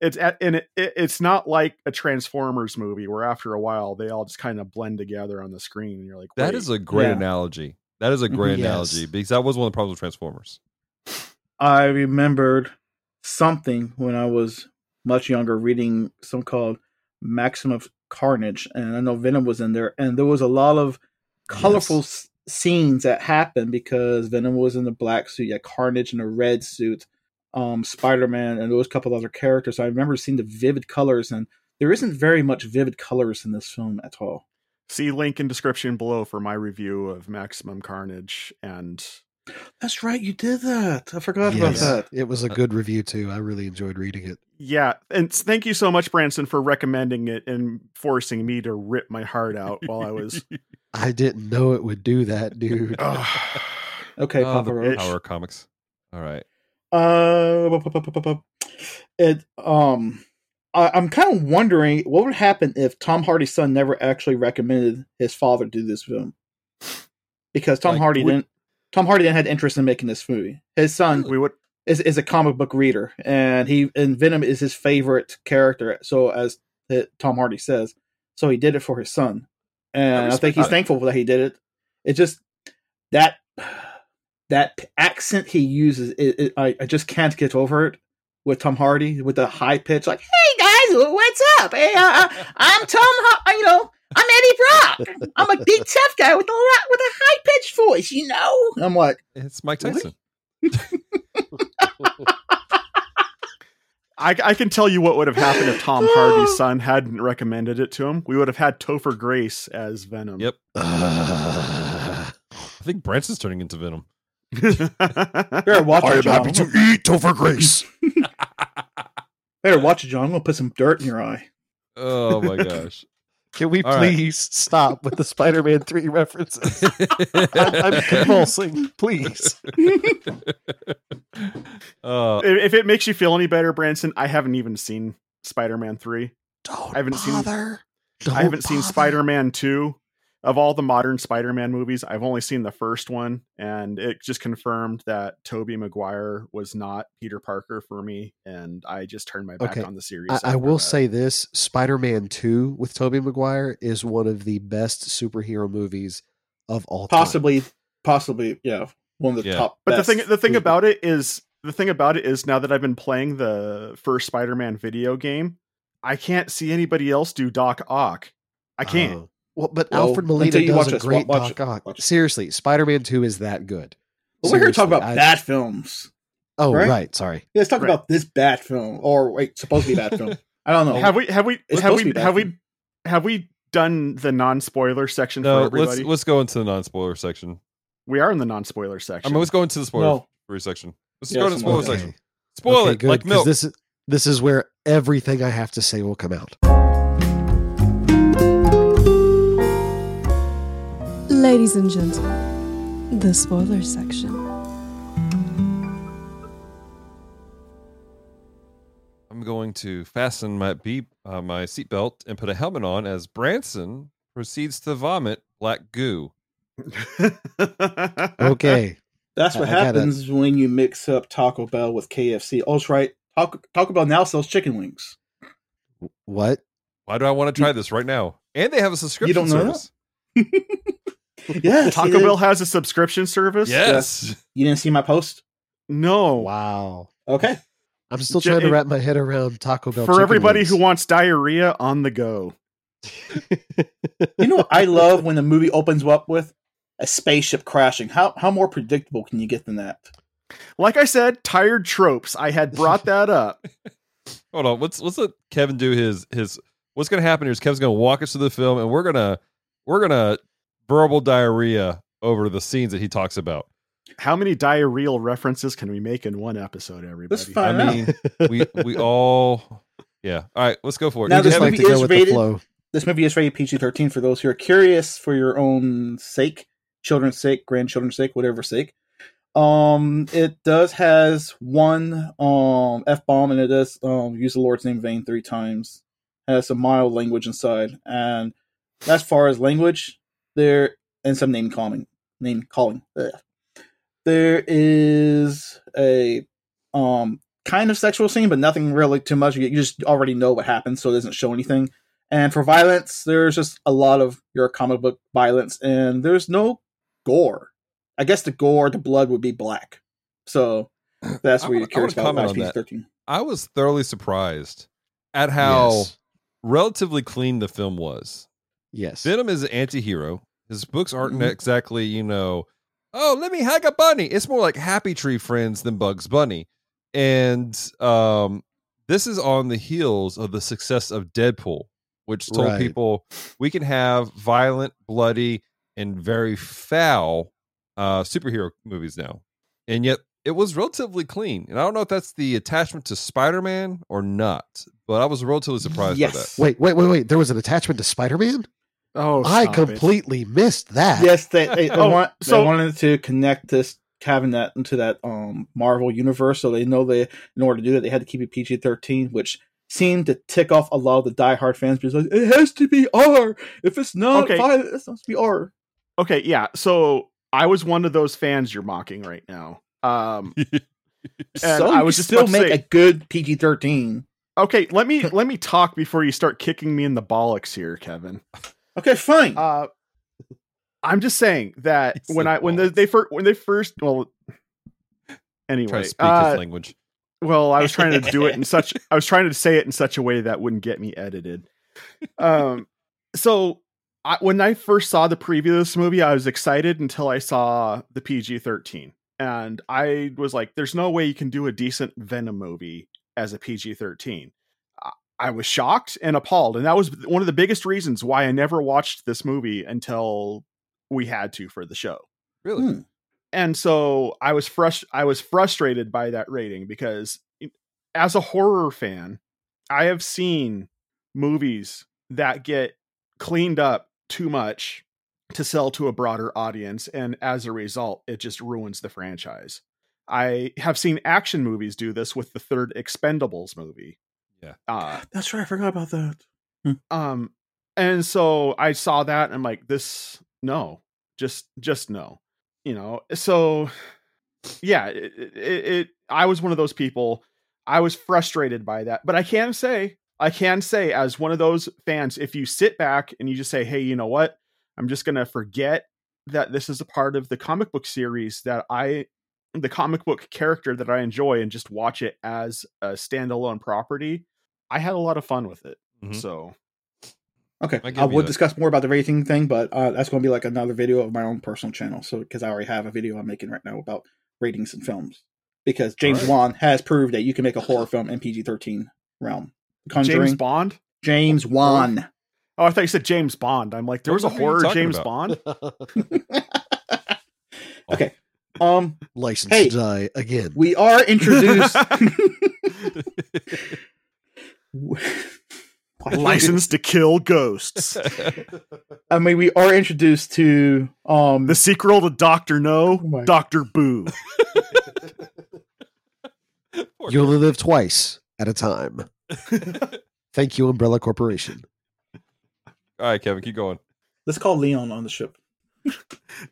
It's at, and it, it, it's not like a Transformers movie where after a while they all just kind of blend together on the screen and you're like, That "Wait." is a great Yeah. analogy. That is a great Mhm. Yes. analogy because that was one of the problems with Transformers. I remembered something when I was much younger reading some called Maximum Carnage, and I know Venom was in there, and there was a lot of colorful s- scenes that happen because Venom was in the black suit, you had Carnage in a red suit, um, Spider Man, and there was a couple other characters. I remember seeing the vivid colors, and there isn't very much vivid colors in this film at all. See link in description below for my review of Maximum Carnage and That's right, you did that. I forgot Yes. about that. It was a good review too. I really enjoyed reading it. Yeah, and thank you so much, Branson, for recommending it and forcing me to rip my heart out while I was. I didn't know it would do that, dude. Okay, Oh, Papa the Roach. power comics. All right. Uh, it um, I, I'm kind of wondering what would happen if Tom Hardy's son never actually recommended his father do this film, because Tom Like, Hardy would- didn't. Tom Hardy didn't have interest in making this movie. His son we would is is a comic book reader, and he and Venom is his favorite character. So as the, Tom Hardy says, so he did it for his son, and I, think he's thankful that he did it. It just that that accent he uses, it, it, I I just can't get over it with Tom Hardy with the high pitch, like "Hey guys, what's up? Hey, uh, I'm Tom. Har- you know." I'm Eddie Brock. I'm a big tough guy with a lot with a high pitched voice, you know. I'm like, It's Mike? Tyson. I, I can tell you what would have happened if Tom Hardy's son hadn't recommended it to him. We would have had Topher Grace as Venom. Yep. Uh, I think Branch is turning into Venom. better watch it, John. eat Topher Grace. Better watch it, John. I'm gonna put some dirt in your eye. Oh my gosh. Can we All right. please stop with the Spider-Man three references? I'm, I'm convulsing. Please. uh, if if it makes you feel any better, Branson, I haven't even seen Spider Man 3. Don't I haven't seen- bother. Don't I haven't seen. Spider Man 2. Of all the modern Spider Man movies, I've only seen the first one, and it just confirmed that Tobey Maguire was not Peter Parker for me, and I just turned my back Okay. on the series. I, I will that. say this: Spider-Man Two with Tobey Maguire is one of the best superhero movies of all time. Possibly, possibly, yeah, one of the Yeah. top. But the thing the thing movies. about it is the thing about it is now that I've been playing the first Spider-Man video game, I can't see anybody else do Doc Ock. I can't. Oh. Well, but Well, Alfred Molina you watch does a great watch Doc Ock. watch. Seriously, Spider-Man Two is that good. But we're here to talk about I- bad films. Oh, right? right. Sorry. Yeah, let's talk Right. about this bad film, or wait, supposed to be bad film. I don't know. have we have we It's have supposed to we be bad have we have we done the non-spoiler section for no, everybody? let's let's go into the non-spoiler section. we are in the non-spoiler section. I section. mean, let's go into the spoiler No. free section. Let's Yeah, go to the spoiler like section. Okay. Spoil okay, it good, like 'cause milk. This is this is where everything I have to say will come out. Ladies and gentlemen, the spoiler section. I'm going to fasten my beep, uh, my seatbelt and put a helmet on as Branson proceeds to vomit black goo. Okay. That's what I gotta- happens when you mix up Taco Bell with KFC. Oh, that's right. Taco, Taco Bell now sells chicken wings. what? Why do I want to try this right now? And they have a subscription don't know service. Yeah, Taco Bell has a subscription service. Yes. You didn't see my post? No. Wow. Okay. I'm still trying to wrap my head around Taco Bell. For everybody wings. who wants diarrhea on the go. You know what I love when the movie opens up with a spaceship crashing. How how more predictable can you get than that? Like I said, tired tropes. I had brought that up. Hold on. Let's let's let Kevin do his his. What's going to happen here is Kevin's going to walk us through the film, and we're gonna we're gonna verbal diarrhea over the scenes that he talks about. How many diarrheal references can we make in one episode, everybody? Let's find I out. mean, we we all yeah. All right, let's go for it. Now this just Kevin, like to movie is rated- flow. This movie is rated PG thirteen for those who are curious for your own sake, children's sake, grandchildren's sake, whatever sake. Um, it does has one um f bomb and it does um use the Lord's name vain three times. Has some mild language inside, and as far as language, there and some name calling, name calling. Ugh. There is a um kind of sexual scene, but nothing really too much. You just already know what happens, so it doesn't show anything. And for violence, there's just a lot of your comic book violence, and there's no gore. I guess the gore, the blood would be black. So that's where you're curious about comment on PG that. thirteen. I was thoroughly surprised at how Yes. relatively clean the film was. Yes. Venom is an anti-hero. His books aren't Mhm. exactly, you know, oh, let me hug a bunny. It's more like Happy Tree Friends than Bugs Bunny. And um, this is on the heels of the success of Deadpool. which told Right. people we can have violent, bloody, and very foul uh, superhero movies now, and yet it was relatively clean. And I don't know if that's the attachment to Spider-Man or not, but I was relatively surprised by that. Wait, wait, wait, wait. There was an attachment to Spider Man? Oh, I stop it. completely missed that. Yes, they they, they, Oh, want, so- they wanted to connect this having that into that um Marvel universe, so they know they in order to do that they had to keep it PG thirteen, which seemed to tick off a lot of the diehard fans because like it has to be R. If it's not Okay. violent, it has to be R. Okay, yeah. So I was one of those fans you're mocking right now. Um, And so I you was just still make say- a good PG thirteen. okay, let me let me talk before you start kicking me in the bollocks here, Kevin. Okay, fine. Uh, I'm just saying that He when I when the, they first when they first well Try anyway to speak uh, his language. well I was trying to do it in such I was trying to say it in such a way that wouldn't get me edited. Um, so I, when I first saw the preview of this movie, I was excited until I saw the PG-13, and I was like, "There's no way you can do a decent Venom movie as a PG-13." I- I was shocked and appalled, and that was one of the biggest reasons why I never watched this movie until we had to for the show. Really? Hmm. And so I was frust- I was frustrated by that rating because as a horror fan, I have seen movies that get cleaned up too much to sell to a broader audience and as a result it just ruins the franchise. I have seen action movies do this with the third Expendables movie. Yeah. Uh That's right. I forgot about that. um and so i saw that and i'm like this no just just no you know so yeah it, it, it i was one of those people i was frustrated by that but i can say i can say as one of those fans if you sit back and you just say hey you know what i'm just gonna forget that this is a part of the comic book series that i the comic book character that i enjoy and just watch it as a standalone property i had a lot of fun with it Mhm. so Okay, I I, give would discuss more about the rating thing, but uh, that's going to be like another video of my own personal channel. So because I already have a video I'm making right now about ratings and films, because James Alright. Wan has proved that you can make a horror film in PG-13 realm. Conjuring james Bond, James, bond Wan. oh i thought you said james bond i'm like there What was a movie are you horror james about? bond okay, um, License Hey. to die again. we are introduced. license to kill ghosts I mean, we are introduced to um the sequel to dr no Oh dr boo You only live twice at a time. Thank you, Umbrella Corporation. All right, Kevin, keep going. Let's call Leon on the ship.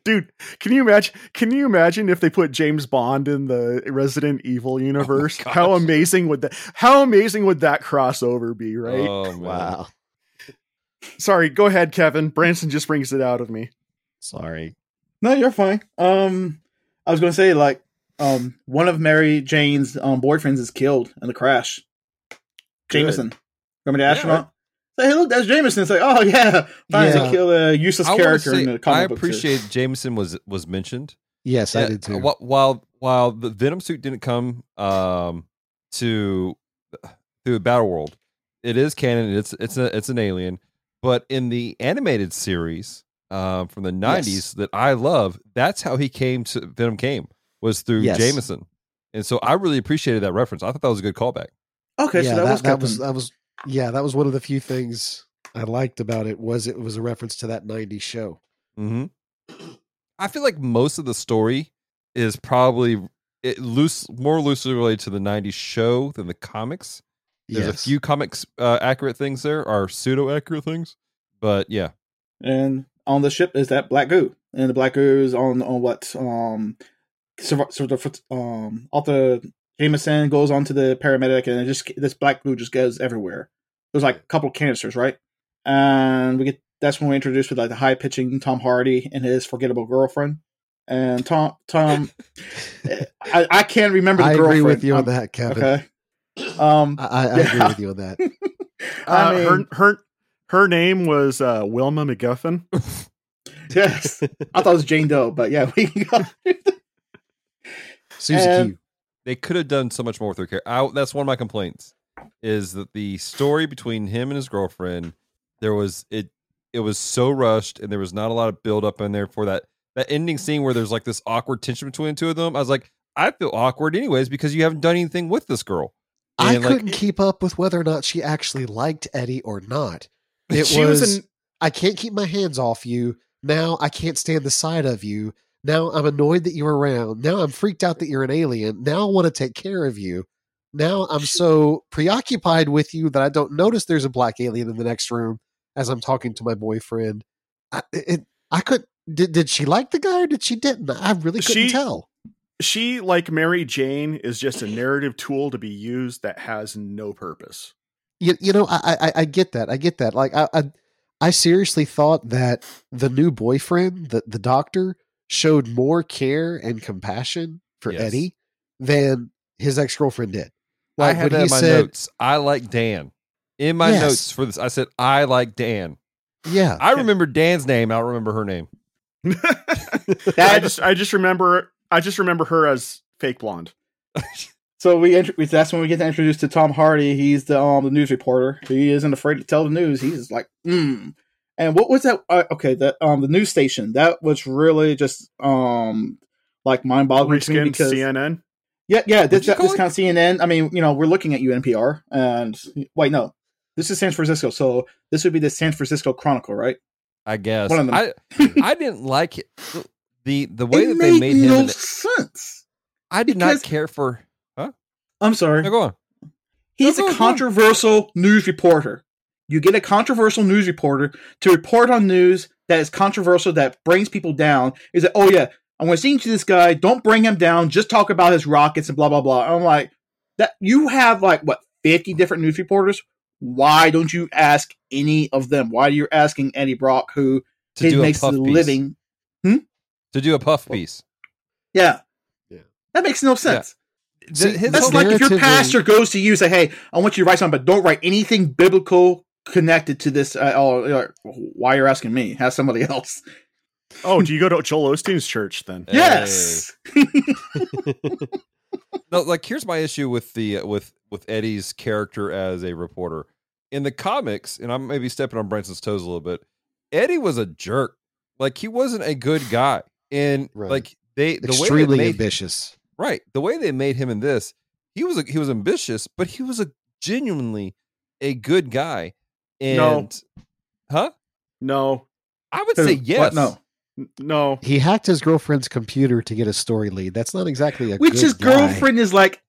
Dude can you imagine can you imagine if they put james bond in the resident evil universe gosh. how amazing would that how amazing would that crossover be right Oh. Wow. sorry go ahead kevin branson just brings it out of me Sorry. No, you're fine. Um, I was going to say like um one of Mary Jane's um boyfriends is killed in the crash. Good. Jameson, remember the Yeah. astronaut? Say, hey, look, that's Jameson. It's like, oh yeah, finally Yeah. kill a useless I character say, in the comic I book series. appreciate Jameson was was mentioned. Yes, I did too. While while the Venom suit didn't come um to through Battle World, it is canon. It's it's a it's an alien. But in the animated series um, from the '90s Yes. that I love, that's how he came to Venom came was through Yes. Jameson, and so I really appreciated that reference. I thought that was a good callback. Okay, yeah, so that, was that was that was yeah, that was one of the few things I liked about it was it was a reference to that '90s show. hmm I feel like most of the story is probably it loose more loosely related to the '90s show than the comics. There's Yes. a few comics uh, accurate things there, are pseudo accurate things, but yeah, and on the ship is that black goo, and the black goo is on on what um sort sort of um Arthur Jameson goes on to the paramedic, and it just this black goo just goes everywhere. There's like a couple of canisters, right? And we get that's when we introduced with like the high pitching Tom Hardy and his forgettable girlfriend. And Tom Tom, I, I can't remember the I girlfriend. agree with you on Um, that, Kevin. Okay. Um, I, I I agree with you on that. I Uh, mean, her her her name was uh, Wilma McGuffin. yes, I thought it was Jane Doe, but yeah, we got Susie And- Q. they could have done so much more with her character. I, that's one of my complaints is that the story between him and his girlfriend there was it it was so rushed and there was not a lot of build up in there for that that ending scene where there's like this awkward tension between the two of them. I was like, I feel awkward anyways because you haven't done anything with this girl. I And, like, couldn't keep up with whether or not she actually liked Eddie or not. It She was was, an- I can't keep my hands off you. Now I can't stand the sight of you. Now I'm annoyed that you're around. Now I'm freaked out that you're an alien. Now I want to take care of you. Now I'm so preoccupied with you that I don't notice there's a black alien in the next room as I'm talking to my boyfriend. I, it, I could did did she like the guy or did she didn't? I really couldn't She- tell. she like Mary Jane is just a narrative tool to be used that has no purpose. you, you know I, I I get that I get that like I, I I seriously thought that the new boyfriend the the doctor showed more care and compassion for Yes. Eddie than his ex girlfriend did. I Like had when that he in my said, notes. I like Dan. In my Yes. notes for this, I said I like Dan. "Yeah, I remember Dan's name. I don't remember her name. I just I just remember I just remember her as fake blonde. So we int- that's when we get introduced to Tom Hardy. He's the um the news reporter. He isn't afraid to tell the news. He's like, mm. And what was that? Uh, okay, that um the news station that was really just um like mind boggling to me because CNN. Yeah yeah this you this call it? kind of CNN. I mean you know we're looking at you NPR and wait no this is San Francisco so this would be the San Francisco Chronicle right? I guess. One of them. I I didn't like it. The the way it that they made no in it- sense. I did because- not care for. Huh? I'm sorry. No, go on. He's No, go a on. controversial news reporter. You get a controversial news reporter to report on news that is controversial, that brings people down. Is that, oh yeah, I'm going to sing to this guy. Don't bring him down. Just talk about his rockets and blah, blah, blah. I'm like, that you have like, what, 50 different news reporters? Why don't you ask any of them? Why are you asking Eddie Brock, who To he do a makes a puff piece. living? To do a puff piece. Yeah. Yeah. That makes no sense. The- See, his That's like if your pastor goes to you and say, "Hey, I want you to write something, but don't write anything biblical connected to this." Uh, oh, you're why you're asking me? Have somebody else. Oh, do you go to Joel Osteen's church then? Hey. Yes. no, like here's my issue with the uh, with with Eddie's character as a reporter in the comics, and I'm maybe stepping on Branson's toes a little bit. Eddie was a jerk. Like he wasn't a good guy, and Right. like they the way extremely they made, ambitious." right the way they made him in this, he was a, he was ambitious, but he was a genuinely a good guy. And No. huh? No, I would Who? say What? yes. No. N- no. He hacked his girlfriend's computer to get a story lead. That's not exactly a Which good his guy. girlfriend is like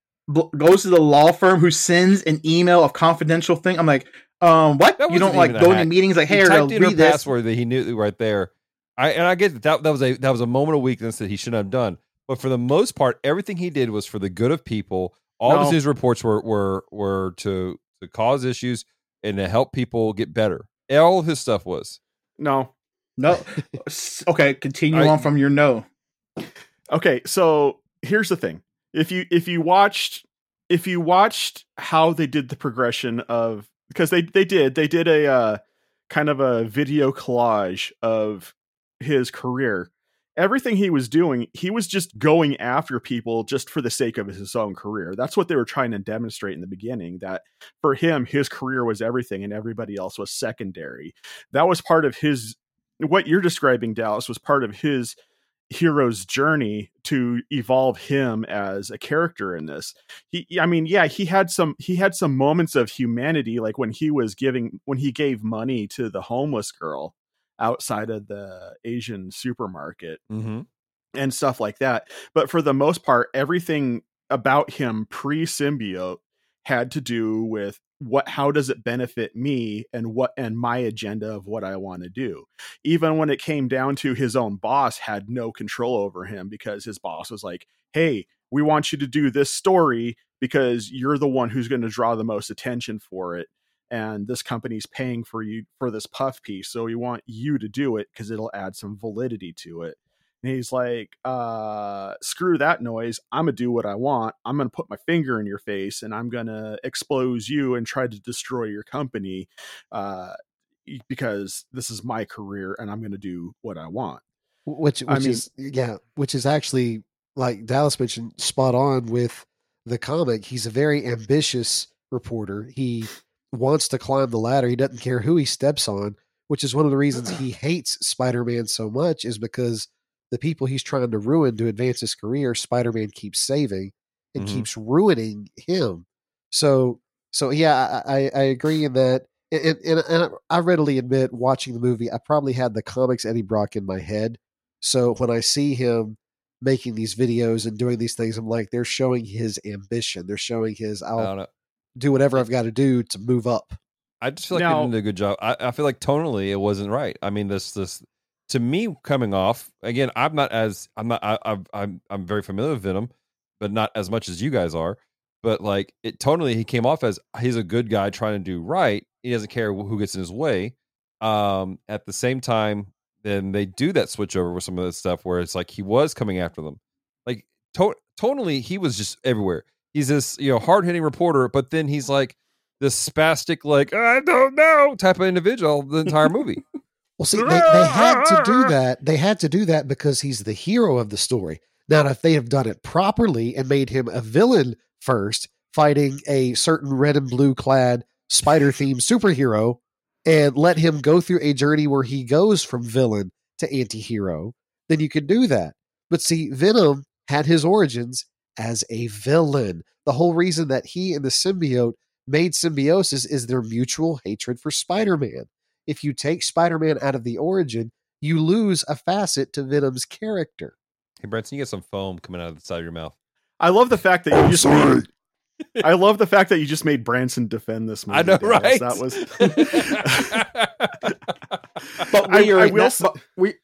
goes to the law firm who sends an email of confidential thing. I'm like, um, what? You don't like even a go into hack. meetings like, he hey, typed in her read this. password that he knew right there. I and I get that, that that was a that was a moment of weakness that he shouldn't have done. But for the most part, everything he did was for the good of people. All of his reports were were were to to cause issues and to help people get better. All of his stuff was. No. No. Okay, continue I- on from your no. Okay, so here's the thing. If you if you watched if you watched how they did the progression of because they they did they did a uh, kind of a video collage of his career. Everything he was doing, he was just going after people just for the sake of his own career. That's what they were trying to demonstrate in the beginning that for him his career was everything and everybody else was secondary. That was part of his what you're describing Dallas was part of his hero's journey to evolve him as a character in this he i mean yeah he had some he had some moments of humanity like when he was giving when he gave money to the homeless girl outside of the asian supermarket Mm-hmm. and stuff like that but for the most part everything about him pre-symbiote had to do with what how does it benefit me and what and my agenda of what I want to do. Even when it came down to his own boss had no control over him because his boss was like, "Hey, we want you to do this story because you're the one who's going to draw the most attention for it and this company's paying for you for this puff piece, so we want you to do it because it'll add some validity to it." And he's like, uh, screw that noise. I'm going to do what I want. I'm going to put my finger in your face and I'm going to expose you and try to destroy your company uh, because this is my career and I'm going to do what I want. which which I mean- is yeah, which is actually like Dallas mentioned, spot on with the comic. He's a very ambitious reporter. He wants to climb the ladder. He doesn't care who he steps on, which is one of the reasons he hates Spider Man so much, is because the people he's trying to ruin to advance his career, Spider Man keeps saving and Mhm. keeps ruining him. So, so yeah, I, I, I agree in that. And, and, and I readily admit, watching the movie, I probably had the comics Eddie Brock in my head. So when I see him making these videos and doing these things, I'm like, they're showing his ambition. They're showing his, I I'll don't do whatever I've got to do to move up. I just feel like Now- they did a good job. I, I feel like tonally it wasn't right. I mean, this this to me coming off again. I'm not as I'm not I, I've, I'm I'm very familiar with Venom, but not as much as you guys are. But like it totally he came off as he's a good guy trying to do right. He doesn't care who gets in his way. Um, at the same time, then they do that switch over with some of this stuff where it's like he was coming after them. Like to- tonally, he was just everywhere. He's this you know hard hitting reporter, but then he's like this spastic, like I don't know type of individual the entire movie. Well, see, they, they had to do that. They had to do that because he's the hero of the story. Now, if they have done it properly and made him a villain first, fighting a certain red and blue clad spider themed superhero, and let him go through a journey where he goes from villain to anti hero, then you can do that. But see, Venom had his origins as a villain. The whole reason that he and the symbiote made symbiosis is their mutual hatred for Spider Man if you take Spider-Man out of the origin, you lose a facet to Venom's character. Hey, Branson, you get some foam coming out of the side of your mouth. I love the fact that you just made. I love the fact that you just made Branson defend this movie. I know, Dallas. right? That was. But I- we are I in will that- s- but we.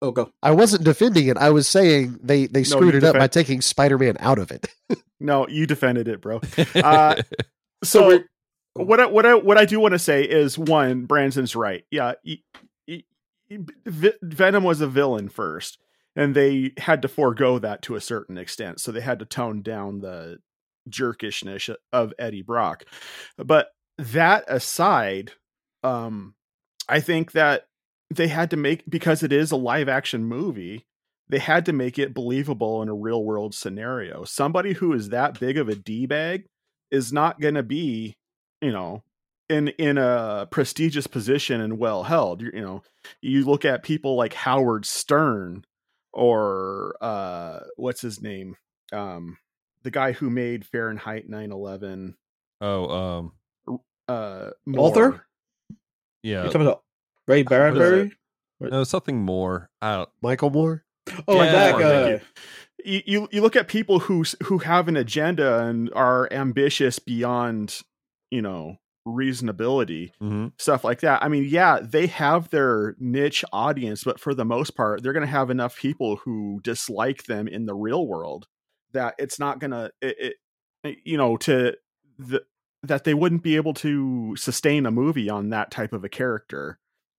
Oh, go. I wasn't defending it. I was saying they they screwed you it up by taking Spider-Man out of it. no, you defended it, bro. Uh, So So we're- what I, what I what I do want to say is one, Branson's right. Yeah, he- he- V- Venom was a villain first, and they had to forego that to a certain extent. So they had to tone down the jerkishness of Eddie Brock. But that aside, um, I think that they had to make because it is a live action movie. They had to make it believable in a real world scenario. Somebody who is that big of a d bag is not going to be, you know, in in a prestigious position and well held. You, you know, you look at people like Howard Stern or uh what's his name? Um the guy who made Fahrenheit 9/11 oh, um, uh Author? Moore. yeah, You're talking about Ray Bradbury. no, something more. I don't. Michael Moore. Oh, and Yeah, that thank you. you, you you look at people who who have an agenda and are ambitious beyond you know reasonability Mhm. stuff like that i mean yeah they have their niche audience but for the most part they're going to have enough people who dislike them in the real world that it's not going to it, it you know to the that they wouldn't be able to sustain a movie on that type of a character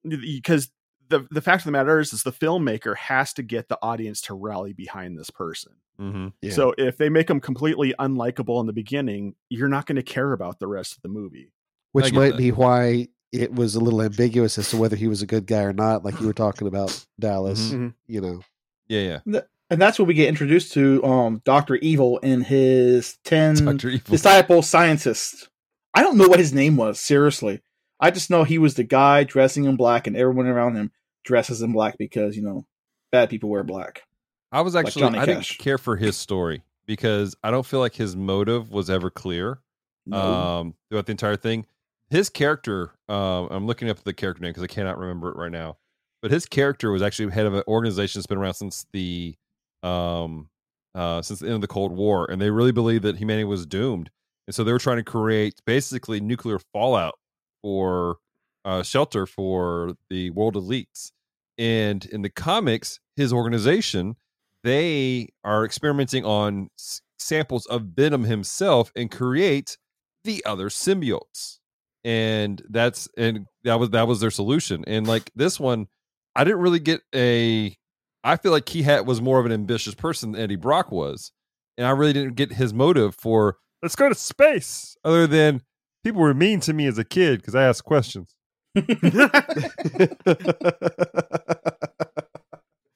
because the the fact of the matter is, is the filmmaker has to get the audience to rally behind this person. Mhm. Yeah. So if they make them completely unlikable in the beginning, you're not going to care about the rest of the movie. Which might that. be why it was a little ambiguous as to whether he was a good guy or not, like you were talking about Dallas. Mhm. You know. Yeah, yeah. and that's what we get introduced to um Doctor Evil and his ten Doctor Evil. disciple scientists. I don't know what his name was, seriously. I just know he was the guy dressing in black and everyone around him dresses in black because, you know, bad people wear black. I was actually Johnny I didn't care for his story because I don't feel like his motive was ever clear No. um throughout the entire thing. His character, um, I'm looking up the character name because I cannot remember it right now. But his character was actually head of an organization that's been around since the um uh since the end of the Cold War, and they really believed that humanity was doomed, and so they were trying to create basically nuclear fallout for uh, shelter for the world elites. And in the comics, his organization they are experimenting on s- samples of Venom himself and create the other symbiotes. And that's and that was that was their solution. And like this one, I didn't really get a I feel like he had was more of an ambitious person than Eddie Brock was. And I really didn't get his motive for let's go to space other than people were mean to me as a kid because I asked questions.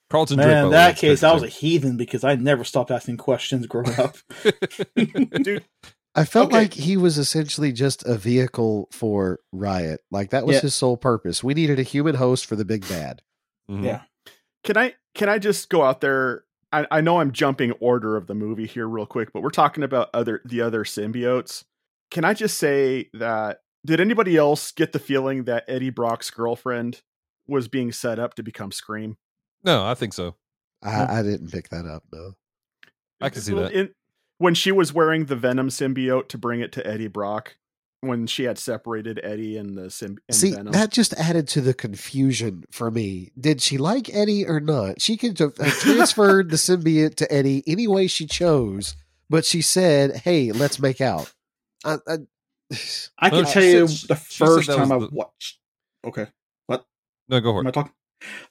Carlton Man, by in that way, case, I was a heathen because I never stopped asking questions growing up. Dude, I felt Okay. like he was essentially just a vehicle for Riot. Like that was Yeah. his sole purpose. We needed a human host for the big bad. Mhm. Yeah. Can I can I just go out there? I, I know I'm jumping order of the movie here real quick, but we're talking about other the other symbiotes. Can I just say that did anybody else get the feeling that Eddie Brock's girlfriend was being set up to become Scream? No, I think so. I, I didn't pick that up though. I can see that. in- when she was wearing the Venom symbiote to bring it to Eddie Brock, when she had separated Eddie and the symb- and See, Venom. that just added to the confusion for me. Did she like Eddie or not? She could have uh, transferred the symbiote to Eddie any way she chose, but she said, "Hey, let's make out." I, I, I can she tell you said- the first time I the- watched. Okay, what? No, go for am I talking?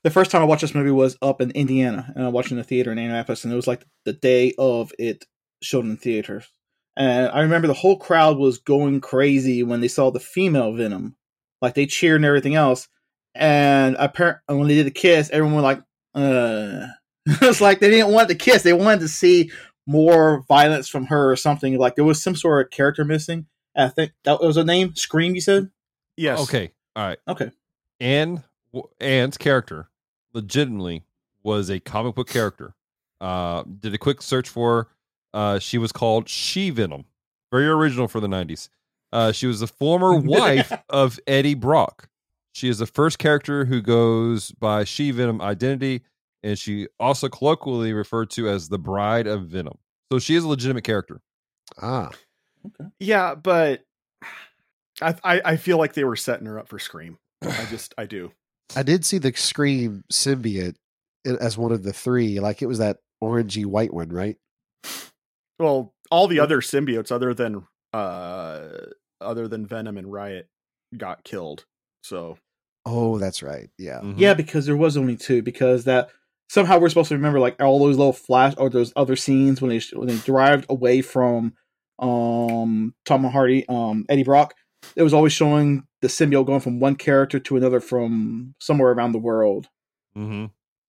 The first time I watched this movie was up in Indiana, and I watched it in the theater in Indianapolis, and it was like the day of it showed in theaters. And I remember the whole crowd was going crazy when they saw the female Venom, like they cheered and everything else. And apparently, when they did the kiss, everyone was like, "Uh." it's like they didn't want the kiss; they wanted to see more violence from her or something. Like there was some sort of character missing. And I think that was a name. Scream, you said? yes. Okay. All right. Okay. Anne Anne's character legitimately was a comic book character. Uh, did a quick search for her. Uh, she was called She Venom, very original for the '90s. Uh, she was the former wife of Eddie Brock. She is the first character who goes by She Venom identity, and she also colloquially referred to as the Bride of Venom. So she is a legitimate character. ah, Yeah, but I, I I feel like they were setting her up for Scream. I just I do. I did see the Scream symbiote as one of the three. Like it was that orangey white one, right? Well, all the other symbiotes other than uh other than Venom and Riot got killed. So Oh, that's right. Yeah. Mhm. Yeah, because there was only two. Because that somehow we're supposed to remember like all those little flash or those other scenes when they when they derived away from um Tom Hardy, um Eddie Brock. It was always showing the symbiote going from one character to another from somewhere around the world. Mm-hmm.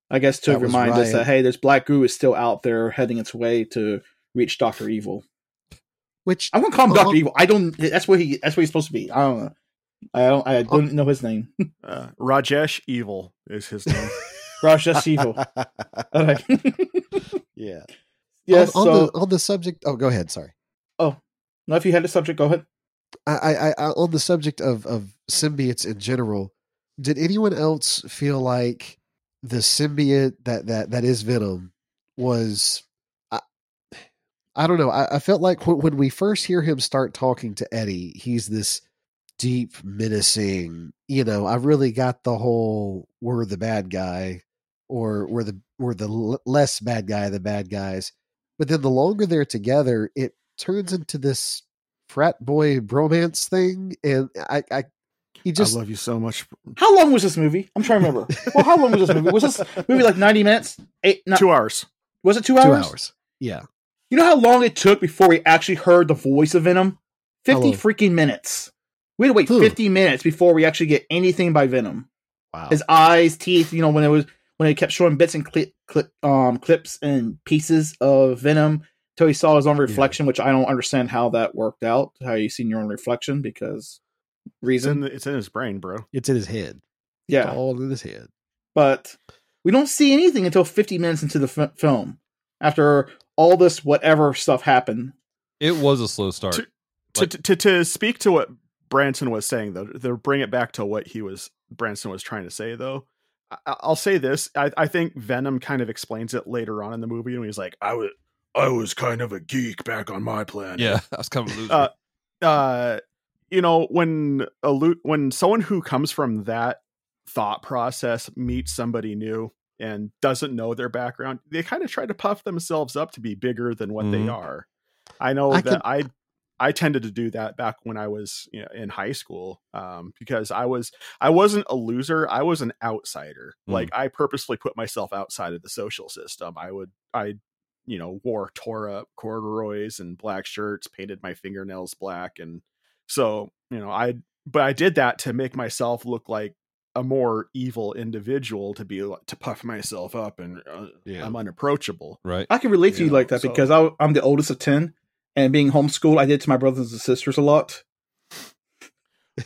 I guess to That remind us that hey, this black goo is still out there heading its way to reach Doctor Evil. Which I'm gonna call him. Doctor Evil. I don't. That's what he. That's what he's supposed to be. I don't know. I don't. I don't know his name. uh, Rajesh Evil is his name. Rajesh evil. Yeah. yes. on, on so, the on the subject. Oh, go ahead. Sorry. Oh, now if you had a subject, go ahead. I, I, I on the subject of of symbiotes in general, did anyone else feel like the symbiote that that that is Venom was? I, I don't know. I, I felt like when, when we first hear him start talking to Eddie, he's this deep, menacing. You know, I really got the whole "we're the bad guy" or "we're the we're the l- less bad guy, the bad guys." But then the longer they're together, it turns into this frat boy bromance thing, and I, I he just I love you so much. How long was this movie? I'm trying to remember. well, how long was this movie? Was this movie like 90 minutes? Eight? No, Two hours. was it two hours? two hours? hours. Yeah, You know how long it took before we actually heard the voice of Venom? 50 freaking minutes. We had to wait Huh. 50 minutes before we actually get anything by Venom. wow. His eyes, teeth, you know, when it was when it kept showing bits and clip, clip um clips and pieces of Venom till he saw his own reflection, which I don't understand how that worked out. How you seen your own reflection because It's reason. in the, it's in his brain, bro. it's in his head. yeah. It's all in his head. but we don't see anything until 50 minutes into the f- film after all this whatever stuff happened It was a slow start. To- Like- to, to to speak to what Branson was saying though, to bring it back to what he was Branson was trying to say though. I, I'll say this: I, I think Venom kind of explains it later on in the movie, when he's like, "I was, I was kind of a geek back on my planet." yeah, I was kind of a loser. Uh, uh, you know, when a lo- when someone who comes from that thought process meets somebody new and doesn't know their background, they kind of try to puff themselves up to be bigger than what they Mhm. are. I know I that I I tended to do that back when I was you know, in high school um, because I was I wasn't a loser. I was an outsider. Mm. Like I purposely put myself outside of the social system. I would I you know wore tore up corduroys and black shirts, painted my fingernails black, and so you know I but I did that to make myself look like a more evil individual to be to puff myself up and uh, Yeah. I'm unapproachable. right. i can relate to you Yeah, like that so- because I, i'm the oldest of 10 and being homeschooled, I did to my brothers and sisters a lot.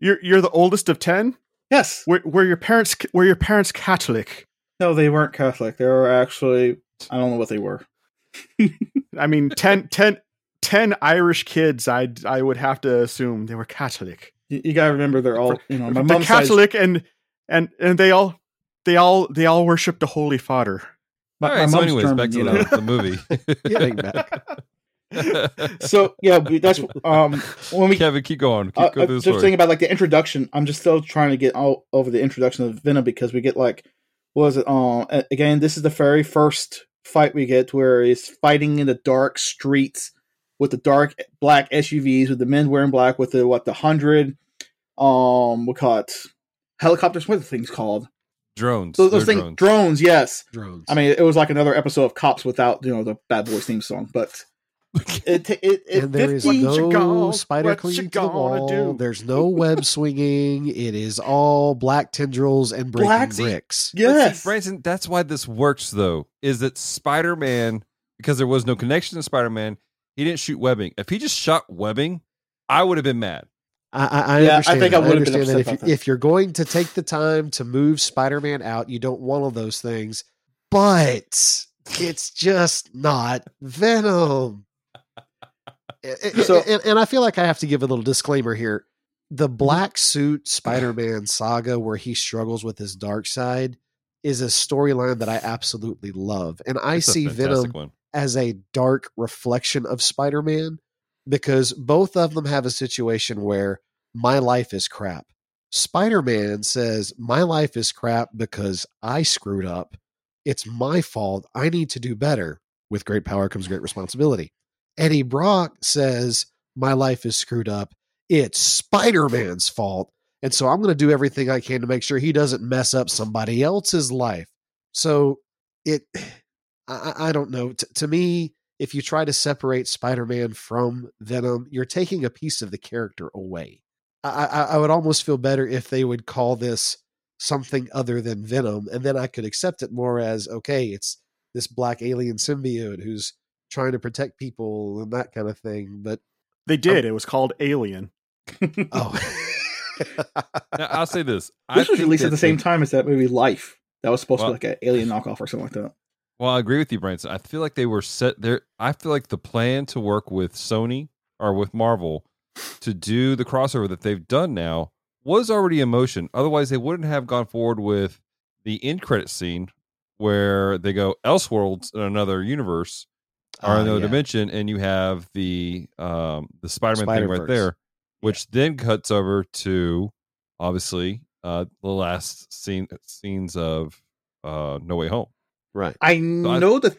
You're you're the oldest of ten. Yes. Were, were your parents were your parents Catholic? No, they weren't Catholic. They were actually I don't know what they were. I mean, 10, 10, 10 Irish kids. I I would have to assume they were Catholic. You, you gotta remember they're all you know my the mom's side- Catholic and and and they all they all they all worship the Holy Father. my, All my so mom's anyways, German, back to you the, know. the movie. Getting back. so yeah, that's um when we Kevin, keep going. Keep Uh, going uh, just story. thinking about like the introduction. I'm just still trying to get all over the introduction of Venom because we get like, what was it? Um, a- again, this is the very first fight we get where he's fighting in the dark streets with the dark black SUVs with the men wearing black with the what the hundred, um, we call it helicopters. What are the things called? drones. Those, those things, drones. drones. Yes. Drones. I mean, it was like another episode of Cops without you know the Bad Boys theme song, but it it it, it and there is 50 no gonna- spider what clinging to the wall. do? There's no web swinging. It is all black tendrils and breaking Black- bricks. But see, yes, Branson, that's why this works though, is that Spider Man, because there was no connection to Spider Man, he didn't shoot webbing. If he just shot webbing, I would have been mad. I, I, I Yeah, I understand. think I that. would've been understand that if, you, that. if you're going to take the time to move Spider-Man out, you don't want all those things. But it's just not Venom. So- and, and I feel like I have to give a little disclaimer here. The black suit Spider-Man saga, where he struggles with his dark side, is a storyline that I absolutely love, and I see Venom one. as a dark reflection of Spider Man because both of them have a situation where my life is crap. Spider Man says, My life is crap because I screwed up. It's my fault. I need to do better. With great power comes great responsibility. Eddie Brock says, My life is screwed up. It's Spider Man's fault. And so I'm going to do everything I can to make sure he doesn't mess up somebody else's life. So it, I, I don't know. T- to me, if you try to separate Spider-Man from Venom, you're taking a piece of the character away. I, I, I would almost feel better if they would call this something other than Venom, and then I could accept it more as okay, it's this black alien symbiote who's trying to protect people and that kind of thing. But They did. It was called Alien. oh, Now, I'll say this. I This was released at the same they- time as that movie Life. That was supposed Well- to be like an alien knockoff or something like that. Well, I agree with you, Branson. I feel like they were set there. I feel like the plan to work with Sony or with Marvel to do the crossover that they've done now was already in motion. Otherwise, they wouldn't have gone forward with the end credit scene where they go Elseworlds in another universe or Ah, another yeah. dimension, and you have the um the Spider Man thing right there, which then cuts over to obviously uh the last scene scenes of uh No Way Home. right. I I- know the.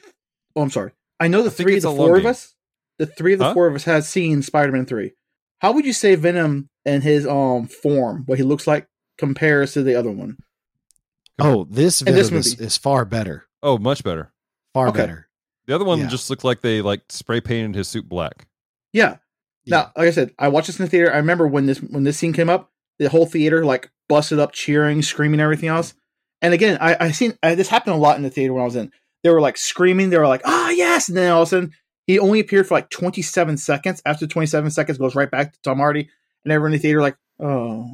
Oh, I'm sorry. I know the I three of the four of us. The three of the Huh? four of us has seen Spider-Man three. How would you say Venom and his um form, what he looks like, compares to the other one? Oh, this Venom this is, is far better. Oh, much better. Far Okay. better. The other one Yeah. just looked like they like spray painted his suit black. Yeah. Yeah. Now, like I said, I watched this in the theater. I remember when this when this scene came up, the whole theater like busted up, cheering, screaming, everything else. And again, I I seen I, this happened a lot in the theater when I was in. They were like screaming. They were like, "Ah, yes!" And then all of a sudden, he only appeared for like 27 seconds. After 27 seconds, goes right back to Tom Hardy, and everyone in the theater like, "Oh."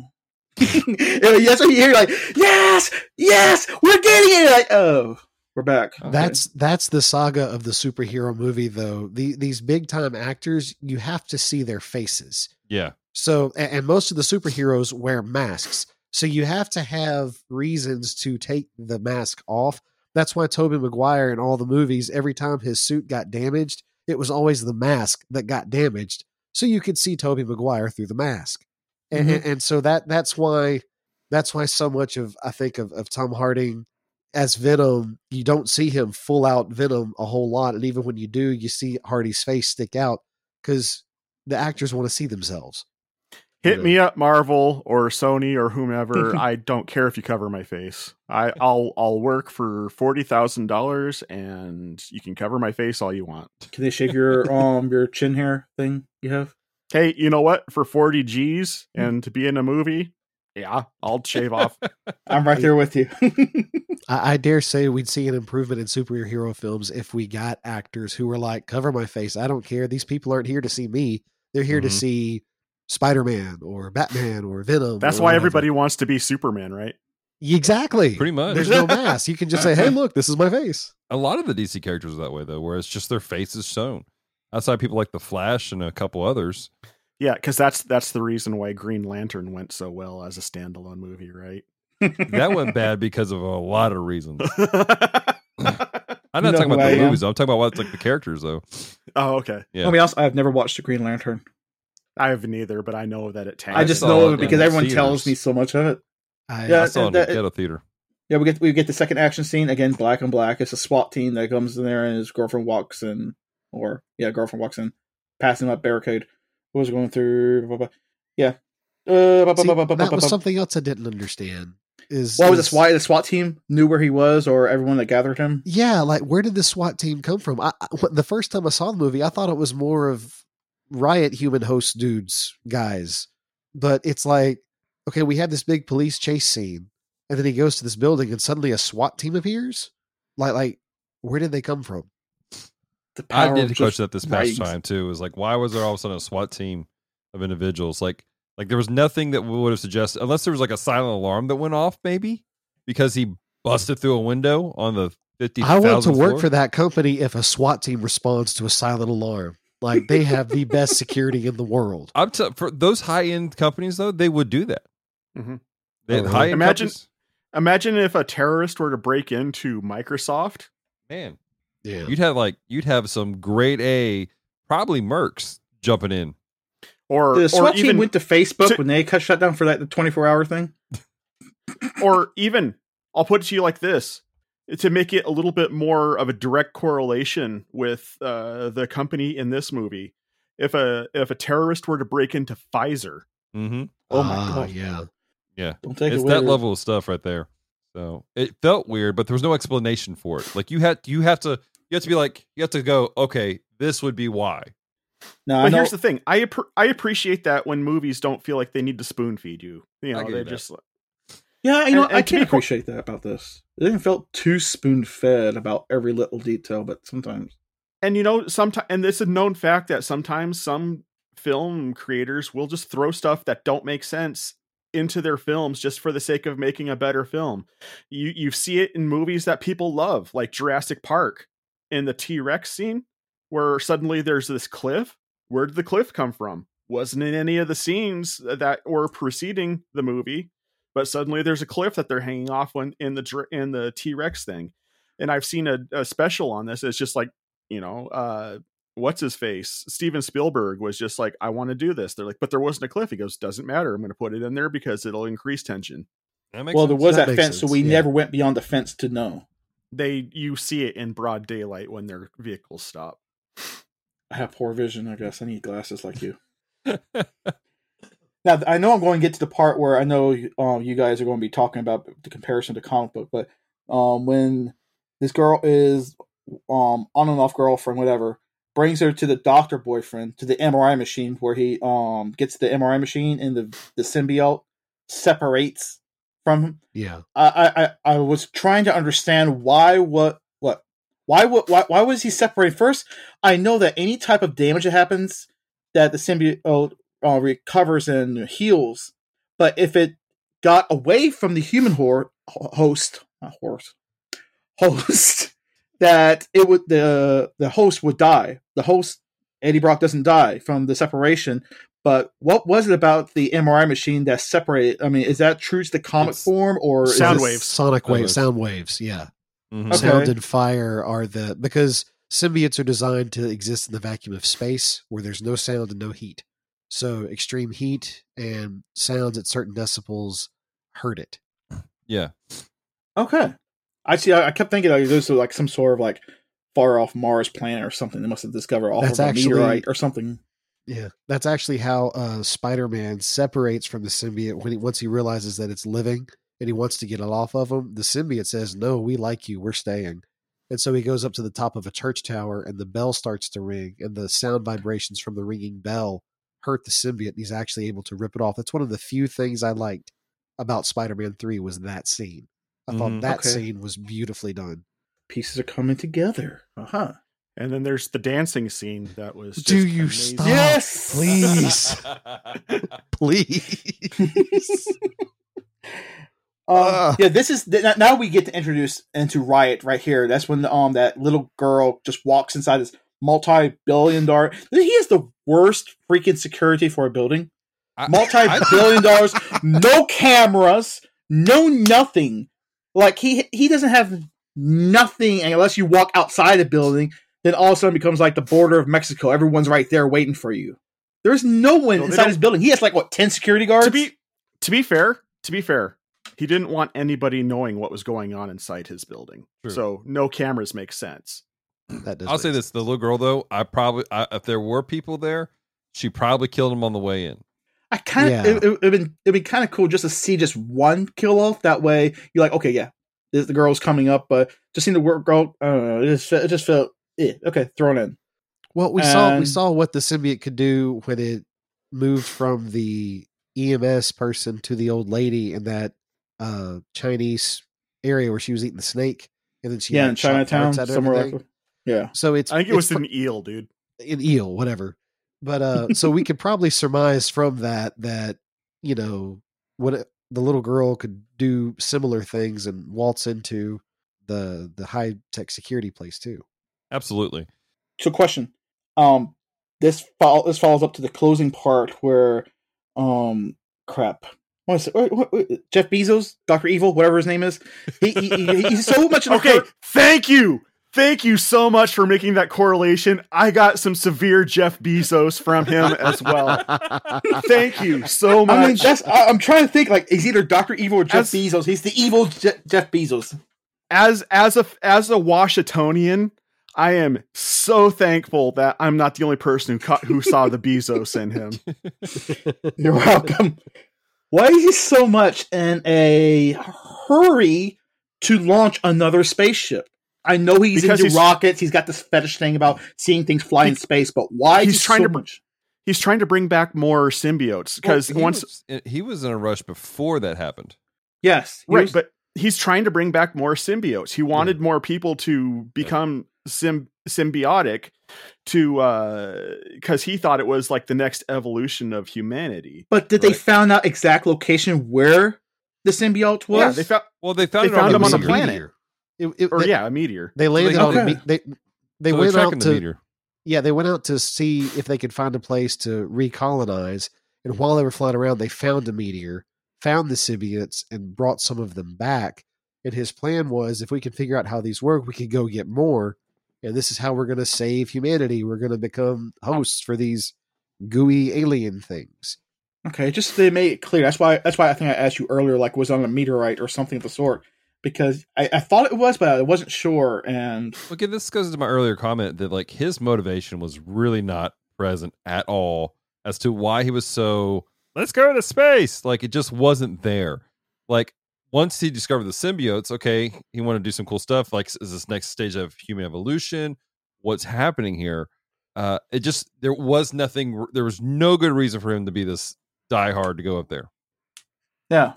That's what you hear, like, "Yes, yes, we're getting it!" Like, oh, we're back. Okay. That's that's the saga of the superhero movie though. The, these big time actors, you have to see their faces. Yeah. So a- and most of the superheroes wear masks. So you have to have reasons to take the mask off. That's why Tobey Maguire in all the movies, every time his suit got damaged, it was always the mask that got damaged. So you could see Tobey Maguire through the mask. And, mm-hmm. and, and so that that's why that's why so much of I think of, of Tom Harding as Venom, you don't see him full out Venom a whole lot. And even when you do, you see Hardy's face stick out because the actors want to see themselves. Hit Yeah. me up, Marvel or Sony or whomever. I don't care if you cover my face. I, I'll I'll work for forty thousand dollars, and you can cover my face all you want. Can they shave your um your chin hair thing you have? Hey, you know what? For forty G's and to be in a movie, Yeah, I'll shave off. I'm right there with you. I, I dare say we'd see an improvement in superhero films if we got actors who were like, cover my face. I don't care. These people aren't here to see me. They're here to Mhm. see Spider Man or Batman or Venom. That's or why whatever." everybody wants to be Superman, right? Exactly. Pretty much. There's no mask. You can just say, hey, look, this is my face. A lot of the DC characters are that way though, where it's just their face is shown. Outside people like the Flash and a couple others. Yeah, because that's that's the reason why Green Lantern went so well as a standalone movie, right? That went bad because of a lot of reasons. I'm not know talking about the movies. I'm talking about what like the characters though. oh, okay. Yeah. Let me also, I've never watched a Green Lantern. I haven't either, but I know that it tanks. I just saw know it of it because everyone theaters. tells me so much of it. I, Yeah, I saw it in that- the theater. Yeah, we get we get the second action scene again, black on black. It's a SWAT team that comes in there and his girlfriend walks in, or yeah, girlfriend walks in, passing up barricade. What was going through? Blah, blah. Yeah. Uh, See, blah, that was something else I didn't understand. Is What was the is- SWAT? The SWAT team knew where he was, or everyone that gathered him. Yeah, like where did the SWAT team come from? I, I- the first time I saw the movie, I thought it was more of riot human host dudes, guys. But it's like, okay, we have this big police chase scene, and then he goes to this building, and suddenly a SWAT team appears. Like, like where did they come from? The I did of just question that this past ratings. time too. Is like, why was there all of a sudden a SWAT team of individuals? Like, like there was nothing that would have suggested, unless there was like a silent alarm that went off, maybe because he busted through a window on the fifty. I want to work floor. for that company if a SWAT team responds to a silent alarm. Like they have the best security in the world. I'm t- for those high end companies though, they would do that. Mhm. They Oh, high end Imagine- companies, Imagine if a terrorist were to break into Microsoft. man. Yeah. You'd have like you'd have some grade A, probably mercs jumping in. Or, The or SWAT team even went to Facebook to- when they cut shut down for that the 24 hour thing. or even I'll put it to you like this to make it a little bit more of a direct correlation with uh, the company in this movie. If a if a terrorist were to break into Pfizer, Mm-hmm. Oh my Ah, God. yeah. Don't take it's it that level of stuff right there. So it felt weird, but there was no explanation for it. Like you had, you have to, you have to be like, you have to go, okay, this would be why. No, I but know. here's the thing: I appre- I appreciate that when movies don't feel like they need to spoon feed you. You know, they you that. just Yeah, you know, And- I and to can be qu- appreciate that about this. It didn't feel too spoon fed about every little detail, but sometimes. and you know sometimes and it's a known fact that sometimes some film creators will just throw stuff that don't make sense into their films just for the sake of making a better film you you see it in movies that people love like jurassic park in the t-rex scene where suddenly there's this cliff where did the cliff come from wasn't in any of the scenes that were preceding the movie but suddenly there's a cliff that they're hanging off when in the in the t-rex thing and i've seen a, a special on this it's just like you know, uh, what's his face? Steven Spielberg was just like, I want to do this. They're like, but there wasn't a cliff. He goes, doesn't matter. I'm going to put it in there because it'll increase tension. That makes Well, there was That that, makes fence, so we yeah. never went beyond the fence to know. They, you see it in broad daylight when their vehicles stop. I have poor vision, I guess. I need glasses like you. Now, I know I'm going to get to the part where I know um, you guys are going to be talking about the comparison to comic book, but um, when this girl is um, on and off girlfriend, whatever, brings her to the doctor boyfriend to the MRI machine where he um gets the MRI machine and the the symbiote separates from him. Yeah. I I I was trying to understand why what what why what why, why was he separated first? I know that any type of damage that happens that the symbiote uh, recovers and heals, but if it got away from the human hor- host, horse, host, that it would the the host would die. The host Eddie Brock doesn't die from the separation. But what was it about the MRI machine that separated? I mean, is that true to the comic It's form or sound this- waves. Sonic Sound waves, waves. sound waves. Yeah. Mhm. Okay. Sound and fire are the because symbiotes are designed to exist in the vacuum of space where there's no sound and no heat. So extreme heat and sounds at certain decibels hurt it. Yeah. Okay. I see. I, I kept thinking like those are like some sort of like far off Mars planet or something. They must have discovered off That's of a actually- meteorite or something. Yeah, that's actually how uh, Spider-Man separates from the symbiote when he once he realizes that it's living and he wants to get it off of him. The symbiote says, "No, we like you. We're staying." And so he goes up to the top of a church tower, and the bell starts to ring, and the sound vibrations from the ringing bell hurt the symbiote. And he's actually able to rip it off. That's one of the few things I liked about Spider-Man 3 was that scene. I Mhm. thought that Okay. scene was beautifully done. Pieces are coming together. Uh huh. And then there's the dancing scene that was. Just Do you amazing. stop? Yes, Please. Please. Um, Ugh. yeah, this is th- now we get to introduce into Riot right here. That's when um that little girl just walks inside this multi-billion dollar. He is the worst freaking security for a building. I- Multi-billion dollars, no cameras, no nothing. Like he he doesn't have nothing unless you walk outside the building. Then all of a sudden it becomes like the border of Mexico. Everyone's right there waiting for you. There's no one No, inside his building. He has like what ten security guards. To be to be fair, to be fair, he didn't want anybody knowing what was going on inside his building. True. So no cameras make sense. That does I'll say sense. this: the little girl, though, I probably, I, if there were people there, she probably killed him on the way in. I kind of Yeah. it, it, it'd been it'd be kind of cool just to see just one kill off. That way, you're like, okay, yeah, this, the girl's coming up, but just seeing the work girl, I don't know, it just it just felt, eh, okay, thrown in. Well, we saw we saw what the symbiote could do when it moved from the EMS person to the old lady in that uh Chinese area where she was eating the snake, and then she yeah, in Chinatown, somewhere like, yeah, So it's I think it was an eel, dude. an eel, whatever. But uh, so we could probably surmise from that that you know what it- the little girl could do similar things and waltz into the the high tech security place too. Absolutely. So, question, um, this follow this follows up to the closing part where, um, crap. What is it? What, what, what- Jeff Bezos, Doctor Evil, whatever his name is. He, he, he- he's so much in the Okay, hurt- thank you. Thank you so much for making that correlation. I got some severe Jeff Bezos from him as well. Thank you so much. I mean, that's I, I'm trying to think. Like, he's either Doctor Evil or Jeff As- Bezos. He's the evil Je- Jeff Bezos. as as a as a Washingtonian, I am so thankful that I'm not the only person who caught, who saw the Bezos in him. You're welcome. Why is he so much in a hurry to launch another spaceship? I know he's Because into he's- rockets. He's got this fetish thing about seeing things fly in space. But why he's is he trying so to br- much? He's trying to bring back more symbiotes because Well, once was, he was in a rush before that happened. Yes, right, was- but he's trying to bring back more symbiotes. He wanted more people to become sym- symbiotic to uh because he thought it was like the next evolution of humanity. but did they Right. found out exact location where the symbiote was? Yeah, they found Well, they found They it found on him the on a planet. Meteor. It- it- or they, yeah, a meteor. they landed they- on a Okay. me- they they So went tracking out the to meteor. yeah they went out to see if they could find a place to recolonize. And while they were flying around, they found a meteor, found the symbiotes, and brought some of them back. And his plan was, if we can figure out how these work, we could go get more. And this is how we're going to save humanity. We're going to become oh. hosts for these gooey alien things. Okay, just they made it clear. That's why. That's why I think I asked you earlier, like was on a meteorite or something of the sort, because I, I thought it was, but I wasn't sure. And Okay, this goes to my earlier comment that like his motivation was really not present at all as to why he was so let's go to space. Like it just wasn't there. Like once he discovered the symbiotes, okay, he wanted to do some cool stuff. Like is this next stage of human evolution? What's happening here? Uh, it just there was nothing. There was no good reason for him to be this diehard to go up there. yeah,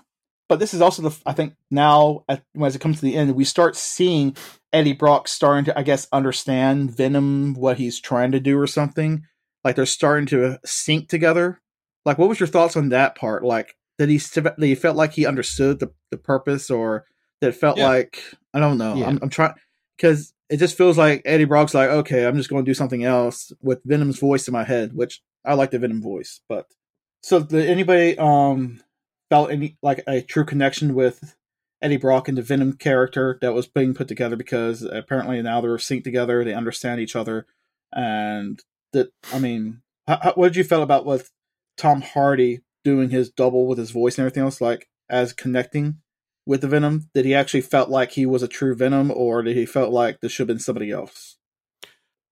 but this is also the. I think now, as it comes to the end, we start seeing Eddie Brock starting to, I guess, understand Venom, what he's trying to do, or something. Like they're starting to sync together. Like, what was your thoughts on that part? Like, did he did he felt like he understood the the purpose, or that it felt Yeah. like I don't know. Yeah. I'm, I'm trying because it just feels like Eddie Brock's like, okay, I'm just going to do something else with Venom's voice in my head, which I like the Venom voice. But so, did anybody um felt any like a true connection with Eddie Brock and the Venom character that was being put together? Because apparently now they're synced together, they understand each other, and that I mean, how, how, what did you feel about with Tom Hardy doing his double with his voice and everything else, like as connecting? With the Venom, did he actually felt like he was a true Venom, or did he felt like this should have been somebody else?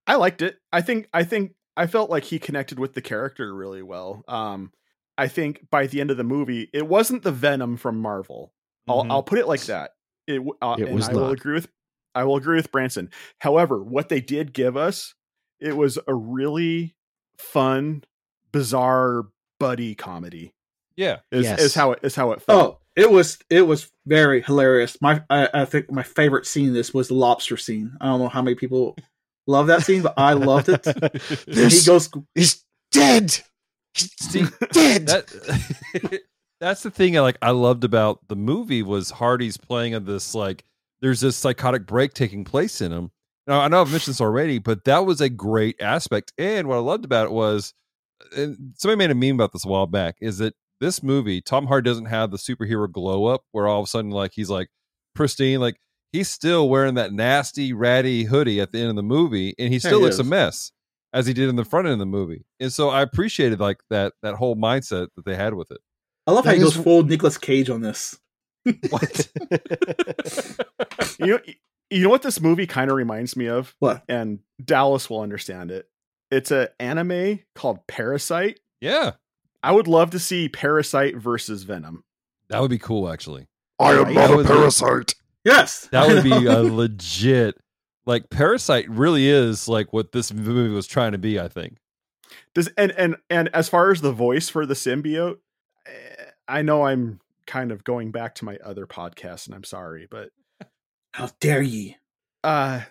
I liked it. I think I think I felt like he connected with the character really well. Um I think by the end of the movie, it wasn't the Venom from Marvel. I'll Mhm. I'll put it like that. It, w- uh, It and was I will agree with I will agree with Branson. However, what they did give us, it was a really fun, bizarre buddy comedy. Yeah, Is Yes. is how it is how it oh, felt. Oh, It was it was very hilarious. My I, I think my favorite scene in this was the lobster scene. I don't know how many people love that scene, but I loved it. And he goes, is dead. He's See, dead. that that's the thing I like I loved about the movie was Hardy's playing of this like there's this psychotic break taking place in him. Now I know I've mentioned this already, but that was a great aspect. And what I loved about it was and somebody made a meme about this a while back, is that this movie, Tom Hardy doesn't have the superhero glow up where all of a sudden like he's like pristine, like he's still wearing that nasty ratty hoodie at the end of the movie and he Yeah, still he looks a mess as he did in the front end of the movie. And so I appreciated like that that whole mindset that they had with it. I love how That he goes is- full Nicolas Cage on this. What? you know, you know what this movie kind of reminds me of, What? and Dallas will understand it. It's an anime called Parasyte. yeah. I would love to see Parasyte versus Venom. That would be cool actually. I am not a parasite. Yes, That would be a legit like Parasyte really is like what this movie was trying to be, I think. Does and and and as far as the voice for the symbiote, eh, I know I'm kind of going back to my other podcast, and I'm sorry, but how dare ye? uh,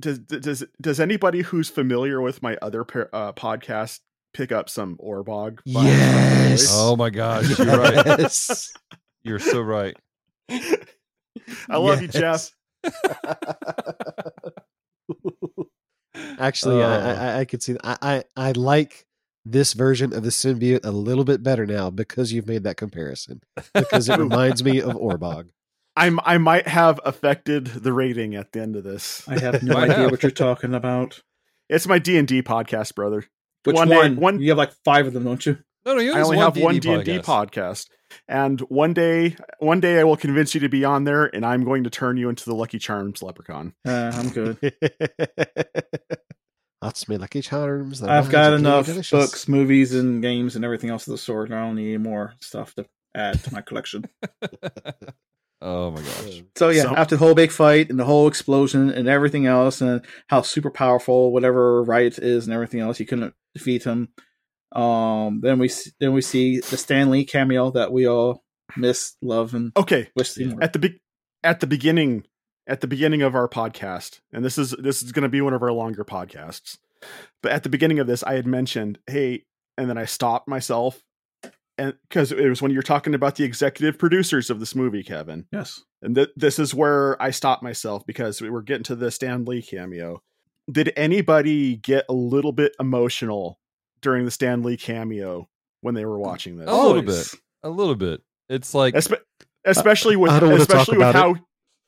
does does does anybody who's familiar with my other par- uh, podcast pick up some Orbog? vibes from my Yes. Oh my gosh, you're right. Yes. You're so right. I love you, Jeff. Actually, I, Uh. I, I could see. I, I I like this version of the symbiote a little bit better now because you've made that comparison. Because it reminds me of Orbog. I'm I might have affected the rating at the end of this. I have no idea what you're talking about. It's my D and D podcast, brother. Which One one? day- one- You have like five of them, don't you? No, no, you I only have one D D&D and D podcast, and one day, one day I will convince you to be on there, and I'm going to turn you into the Lucky Charms leprechaun. Uh, I'm good. That's me lucky charms. the I've got enough delicious. books, movies, and games, and everything else of the sort. I don't need any more stuff to add to my collection. oh my gosh. So yeah, So- after the whole big fight and the whole explosion and everything else, and how super powerful whatever right is and everything else, you couldn't defeat him. Um, then we then we see the Stan Lee cameo that we all miss, love, and Okay, wish. seen at the be- at the beginning at the beginning of our podcast and this is this is going to be one of our longer podcasts but at the beginning of this i had mentioned hey and then i stopped myself and because it was when you're talking about the executive producers of this movie kevin Yes. and th- this is where i stopped myself because we were getting to the stan lee cameo did anybody get a little bit emotional during the stan lee cameo when they were mm, watching this A little Always. bit. A little bit. It's like Espe- especially with I don't wanna talk especially with about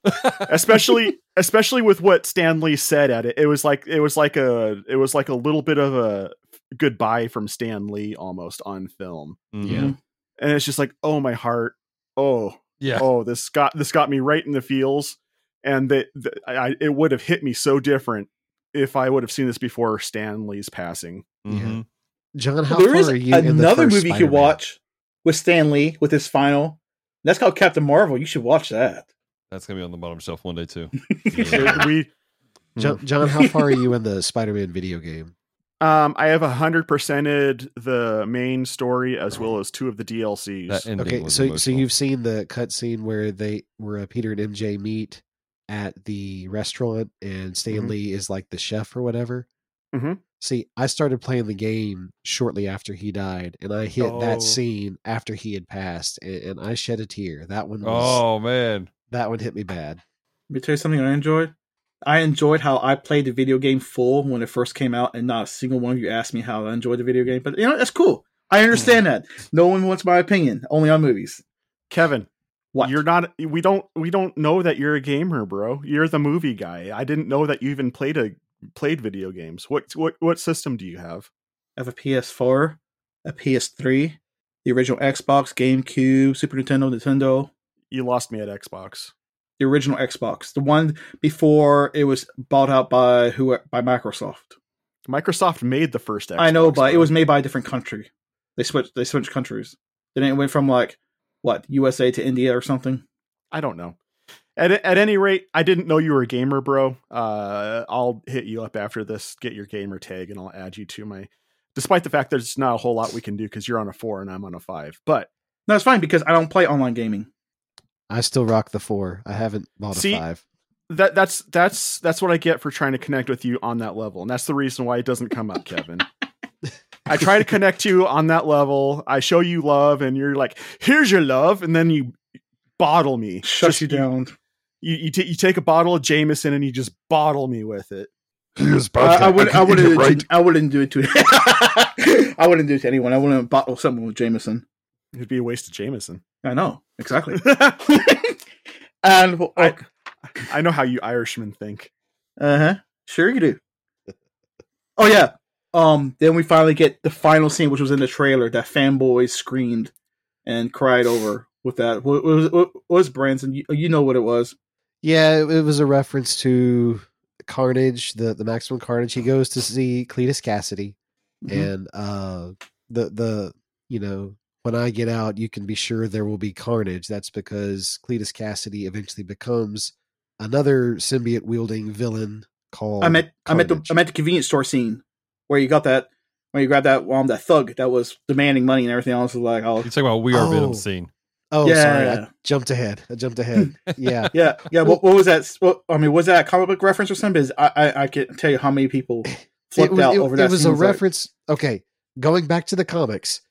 how especially especially with what Stan Lee said at it. It was like it was like a it was like a little bit of a goodbye from Stan Lee almost on film. Mhm. Yeah. And it's just like, oh my heart. Oh, Yeah. oh, this got this got me right in the feels. And that that I, it would have hit me so different if I would have seen this before Stan Lee's passing. Mhm. John, how there far is are you in the another first movie you could watch with Stan Lee with his final. That's called Captain Marvel. You should watch that. That's gonna be on the bottom shelf one day too. So we John, John, how far are you in the Spider-Man video game? Um I have a hundred percented the main story as well as two of the DLCs. Okay, was so so you've seen the cutscene where they where uh, Peter and MJ meet at the restaurant, and Stan Mhm. Lee is like the chef or whatever. Mhm. See, I started playing the game shortly after he died, and I hit Oh. that scene after he had passed, and, and I shed a tear. That one was Oh man. that one hit me bad. Let me tell you something I enjoyed. I enjoyed how I played the video game full when it first came out, and not a single one of you asked me how I enjoyed the video game. But you know, that's cool. I understand that. No one wants my opinion, only on movies. Kevin, What? You're not we don't we don't know that you're a gamer, bro. You're the movie guy. I didn't know that you even played a played video games. What what what system do you have? I have a PS4, a PS3, the original Xbox, GameCube, Super Nintendo, Nintendo, You lost me at Xbox. The original Xbox, the one before it was bought out by who by Microsoft. Microsoft made the first Xbox. I know, but it was made by a different country. They switched. They switched countries. Then it went from like what USA to India or something. I don't know. At at any rate, I didn't know you were a gamer, bro. Uh, I'll hit you up after this, get your gamer tag, and I'll add you to my. Despite the fact there's not a whole lot we can do because you're on a four and I'm on a five, but No, it's fine because I don't play online gaming. I still rock the four. I haven't bought a See, five. That that's that's that's what I get for trying to connect with you on that level, and that's the reason why it doesn't come up, Kevin. I try to connect you on that level. I show you love, and you're like, "Here's your love," and then you bottle me. Shut Just- you down. You you, ta- you take a bottle of Jameson and you just bottle me with it. He I. I would. I couldn't wouldn't. it right. I wouldn't do it to. I wouldn't do it to anyone. I wouldn't bottle someone with Jameson. It'd be a waste of Jameson. I know exactly. I, and uh I know how you Irishmen think. Uh huh, sure you do. Oh yeah. Um. Then we finally get the final scene, which was in the trailer that fanboys screamed and cried over. With that, what what was, what was Branson? You, you know what it was. Yeah, it, it was a reference to Carnage, the the Maximum Carnage. He goes to see Cletus Cassidy, Mhm. and uh, the the you know when I get out, you can be sure there will be carnage. That's because Cletus Cassidy eventually becomes another symbiote wielding villain called. I meant I meant the Carnage. I meant the convenience store scene where you got that where you grabbed that um that thug that was demanding money and everything else was like oh You're talking about We Are Oh. Venom scene. Oh, sorry, Yeah. I jumped ahead. I jumped ahead. Yeah, yeah yeah what, what was that what, I mean was that a comic book reference or something? Because I I, I can't tell you how many people flipped it was, out it- over it that. was a It's like, reference. okay, going back to the comics,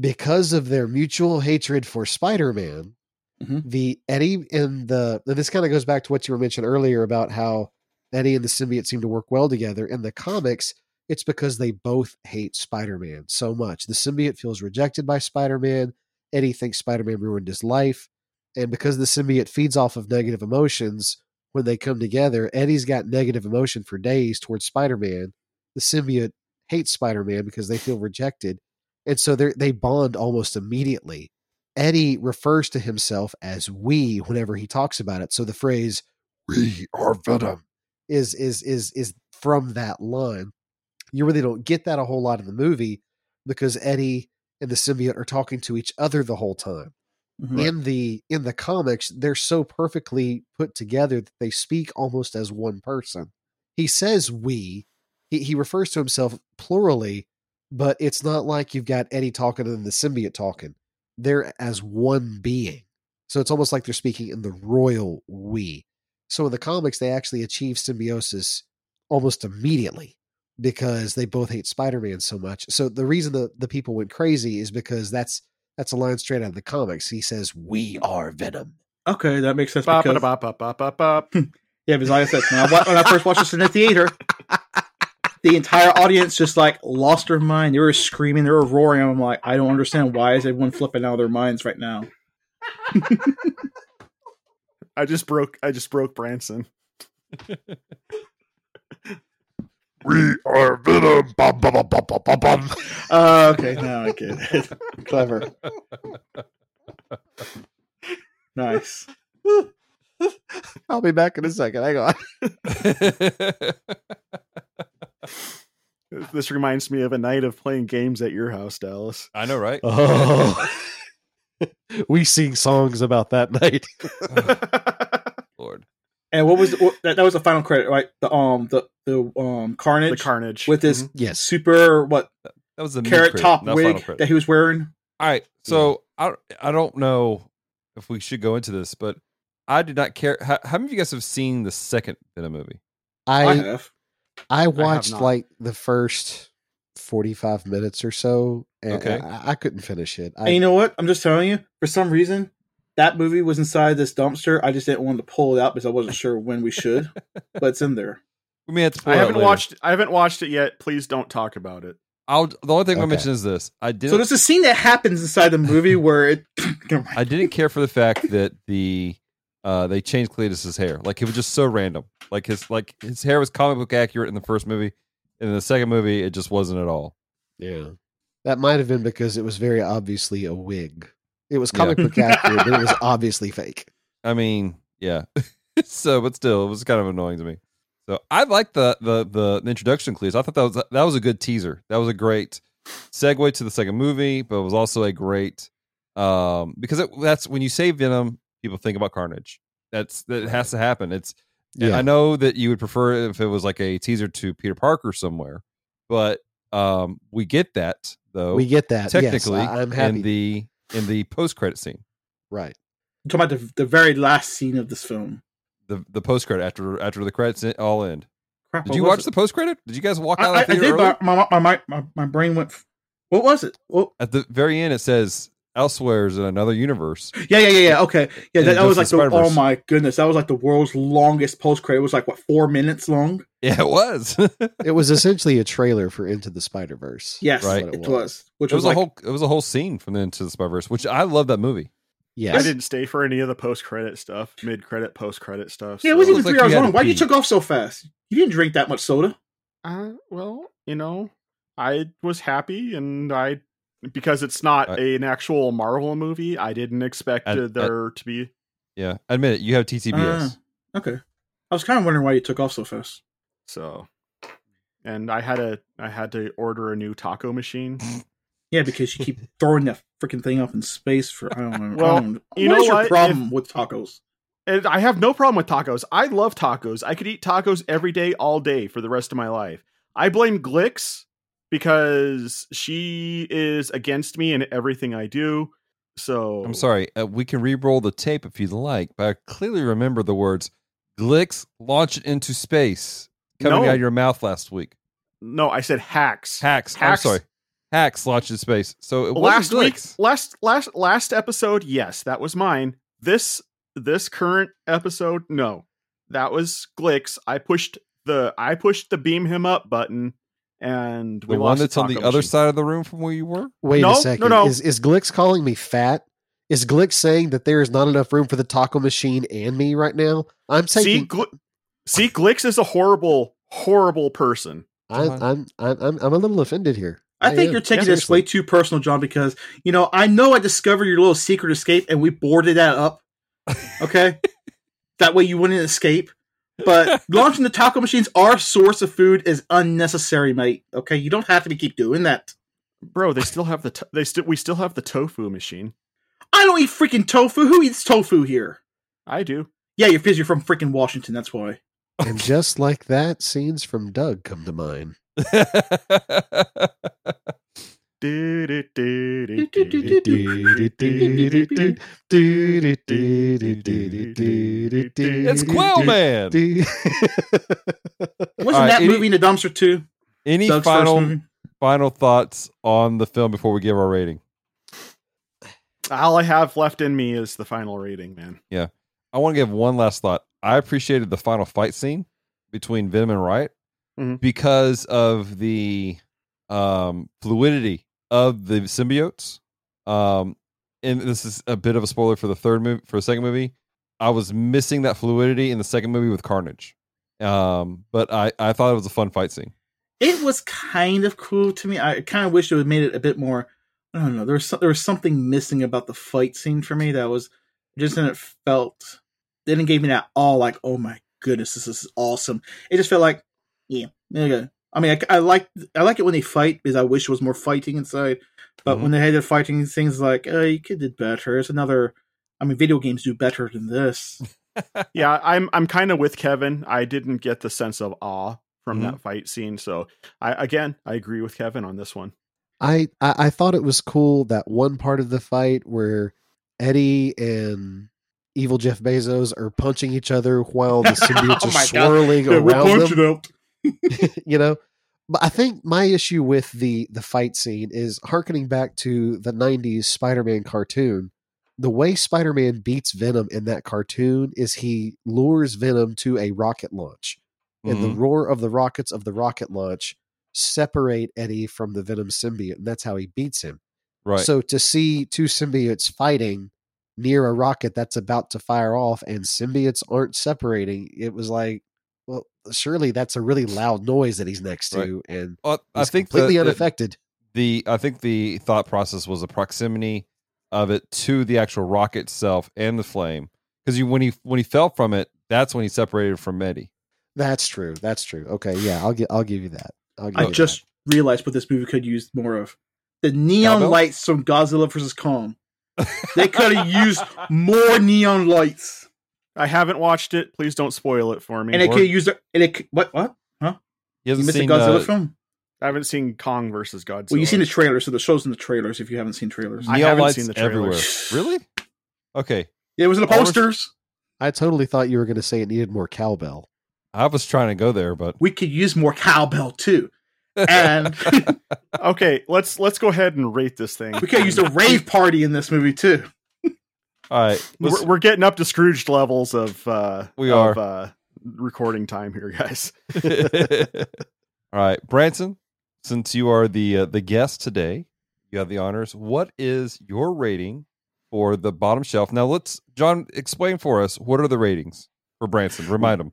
because of their mutual hatred for Spider-Man, Mhm. the Eddie and the and this kind of goes back to what you were mentioning earlier about how Eddie and the symbiote seem to work well together. In the comics, it's because they both hate Spider-Man so much. The symbiote feels rejected by Spider-Man. Eddie thinks Spider-Man ruined his life, and because the symbiote feeds off of negative emotions, when they come together, Eddie's got negative emotion for days towards Spider-Man. The symbiote hates Spider-Man because they feel rejected, and so they they bond almost immediately. Eddie refers to himself as "we" whenever he talks about it. So the phrase We are Venom. is is is is from that line. You really don't get that a whole lot in the movie because Eddie and the symbiote are talking to each other the whole time. Mhm. In the in the comics, they're so perfectly put together that they speak almost as one person. He says we. He he refers to himself plurally, but it's not like you've got Eddie talking and the symbiote talking. They're as one being. So it's almost like they're speaking in the royal we. So in the comics, they actually achieve symbiosis almost immediately because they both hate Spider-Man so much. So the reason the, the people went crazy is because that's that's a line straight out of the comics. He says, "We are Venom." Okay, that makes sense. Bop, Because, bop, bop, bop, bop, bop. yeah, because like I said, when I, when I first watched this in the theater, the entire audience just like lost their mind. They were screaming, they were roaring. I'm like, I don't understand why is everyone flipping out of their minds right now. I just broke. I just broke Branson. We are Venom. Bum, bum, bum, bum, bum, bum, bum. Uh, okay, now I get it. Clever. Nice. I'll be back in a second. Hang on. This reminds me of a night of playing games at your house, Dallas. I know, right? Oh, we sing songs about that night. Lord. And what was what, that? That was the final credit, right? The um the the um carnage, the carnage Carnage with this Mhm. Yes. super what That was the carrot top not wig that he was wearing. All right. So I I don't know if we should go into this, but I did not care. How, how many of you guys have seen the second Venom movie? I, I have. I watched not. like the first forty five minutes or so, and Okay. I, I couldn't finish it. I, And you know what? I'm just telling you. For some reason, that movie was inside this dumpster. I just didn't want to pull it out because I wasn't sure when we should, but it's in there. We may have to. Pull I it haven't later. watched. I haven't watched it yet. Please don't talk about it. I'll. The only thing I'm Okay. gonna mention is this: I didn't. So there's a scene that happens inside the movie where it. I didn't care for the fact that the uh they changed Cletus's hair. Like it was just so random. Like his like his hair was comic book accurate in the first movie, and in the second movie it just wasn't at all. yeah, that might have been because it was very obviously a wig. It was comic book accurate, but it was obviously fake. I mean, yeah. so, but still, it was kind of annoying to me. So I like the the the, the introduction clues. I thought that was that was a good teaser. That was a great segue to the second movie, but it was also a great um because it, that's when you say Venom, people think about Carnage. That's that has to happen. It's Yeah, I know that you would prefer if it was like a teaser to Peter Parker somewhere, but um we get that though we get that. technically yes, I, am happy. in the in the post credit scene. right. I'm talking about the, the very last scene of this film. The the post credit after after the credits all end. Crap, Did you watch it? the post credit? Did you guys walk out I, of the I theater did, early? but my, my, my, my, my brain went. f- What was it? Well, At the very end, it says elsewhere is in another universe. yeah, yeah, yeah, yeah. Okay, yeah, that, that was like the. the Oh my goodness, that was like the world's longest post credit. It was like what four minutes long. Yeah, it was. it It was essentially a trailer for Into the Spider Verse. Yes, Right. it was. Which was, was, like, a whole it was a whole scene from the Into the Spider Verse, which I love that movie. Yes. I didn't stay for any of the post credit stuff, mid credit, post credit stuff. yeah, it wasn't even Looks like three hours long. to Why you pee. took off so fast? You didn't drink that much soda. Uh, well, you know, I was happy, and I because it's not I- an actual Marvel movie. I didn't expect I- uh, I- there to be. Yeah, admit it. You have TTBS. Ah, okay, I was kind of wondering why you took off so fast. So, and I had a I had to order a new taco machine. Yeah, because you keep throwing that freaking thing up in space for I don't know. Well, I don't you what know is your what? problem with tacos? And I have no problem with tacos. I love tacos. I could eat tacos every day, all day for the rest of my life. I blame Glix because she is against me in everything I do. So I'm sorry. Uh, we can re-roll the tape if you'd like, but I clearly remember the words "Glix launch into space" coming No. out of your mouth last week. No, I said hacks. Hacks. Hacks. I'm sorry. Hacks launched in space. So it last week last last last episode yes that was mine this this current episode no that was glix i pushed the i pushed the beam him up button and we the one lost that's on the taco other side of the room from where you were. Wait No, a no, second. no. Is is Glix calling me fat? Is Glix saying that there is not enough room for the taco machine and me right now? I'm see taking. Gl- see glix is a horrible horrible person I'm, I'm I'm I'm I'm a little offended here. I think am. you're taking Yeah, this way too personal, John, because you know I know I discovered your little secret escape and we boarded that up. Okay, that way you wouldn't escape. But launching the taco machines, our source of food, is unnecessary, mate. Okay, you don't have to be keep doing that. bro they still have the to- they still we still have the tofu machine I don't eat freaking tofu. Who eats tofu here? i do Yeah, you're because you're from freaking Washington. That's why. And just like that, scenes from Doug come to mind. it's It's Quailman. Wasn't right, that any- movie in the dumpster too? Any Doug's final final thoughts on the film before we give our rating? all i have left in me is the final rating man Yeah, I want to give one last thought. I appreciated the final fight scene between Venom and Riot Mhm. because of the um, fluidity of the symbiotes. Um, and this is a bit of a spoiler for the third movie, for the second movie. I was missing that fluidity in the second movie with Carnage. Um, but I, I thought it was a fun fight scene. It was kind of cool to me. I kind of wish it would have made it a bit more. I don't know. There was some, there was something missing about the fight scene for me that was just didn't felt didn't give me that all like oh my goodness this is awesome. It just felt like yeah okay. I mean I, I like I like it when they fight because I wish there was more fighting inside. But Mhm. when they had the fighting things like oh you could did better. It's another. I mean video games do better than this. yeah i'm i'm kind of with kevin i didn't get the sense of awe from Mhm. that fight scene so i again i agree with kevin on this one I, I I thought it was cool that one part of the fight where Eddie and evil Jeff Bezos are punching each other while the symbiotes Oh are my God. swirling Yeah, we're around them. you know, but I think my issue with the the fight scene is harkening back to the '90s Spider-Man cartoon. The way Spider-Man beats Venom in that cartoon is he lures Venom to a rocket launch, and the Mhm. roar of the rockets of the rocket launch separate Eddie from the Venom symbiote, and that's how he beats him. Right. So to see two symbiotes fighting near a rocket that's about to fire off and symbiotes aren't separating, it was like, well, surely that's a really loud noise that he's next to, and Uh, I think completely the, the- unaffected. the I think the thought process was the proximity of it to the actual rocket itself and the flame. Because you when he when he fell from it, that's when he separated from Eddie. That's true. That's true. Okay, yeah, I'll give I'll give you that. I'll give I you just realized what this movie could use more of. The neon Cowbell? lights from Godzilla vs. Kong. They could have used more neon lights. I haven't watched it please don't spoil it for me And they Or- could use it. And it could, what? What? Huh? You hasn't missed a seen Godzilla uh, film? i haven't seen kong versus godzilla Well, you've seen the trailers, so the show's in the trailers if you haven't seen trailers. I neon haven't lights seen the trailers. everywhere. trailers. Really? Okay. Yeah, It was in the posters. I totally thought you were going to say it needed more cowbell. I was trying to go there, but We could use more cowbell too, and Okay, let's let's go ahead and rate this thing. we could use a rave party in this movie too. All right. We're, we're getting up to Scrooge levels of uh, We of, are. uh, recording time here, guys. all right, Branson. Since you are the uh, the guest today, you have the honors. What is your rating for the bottom shelf? Now, let's John explain for us what are the ratings for Branson. Remind him.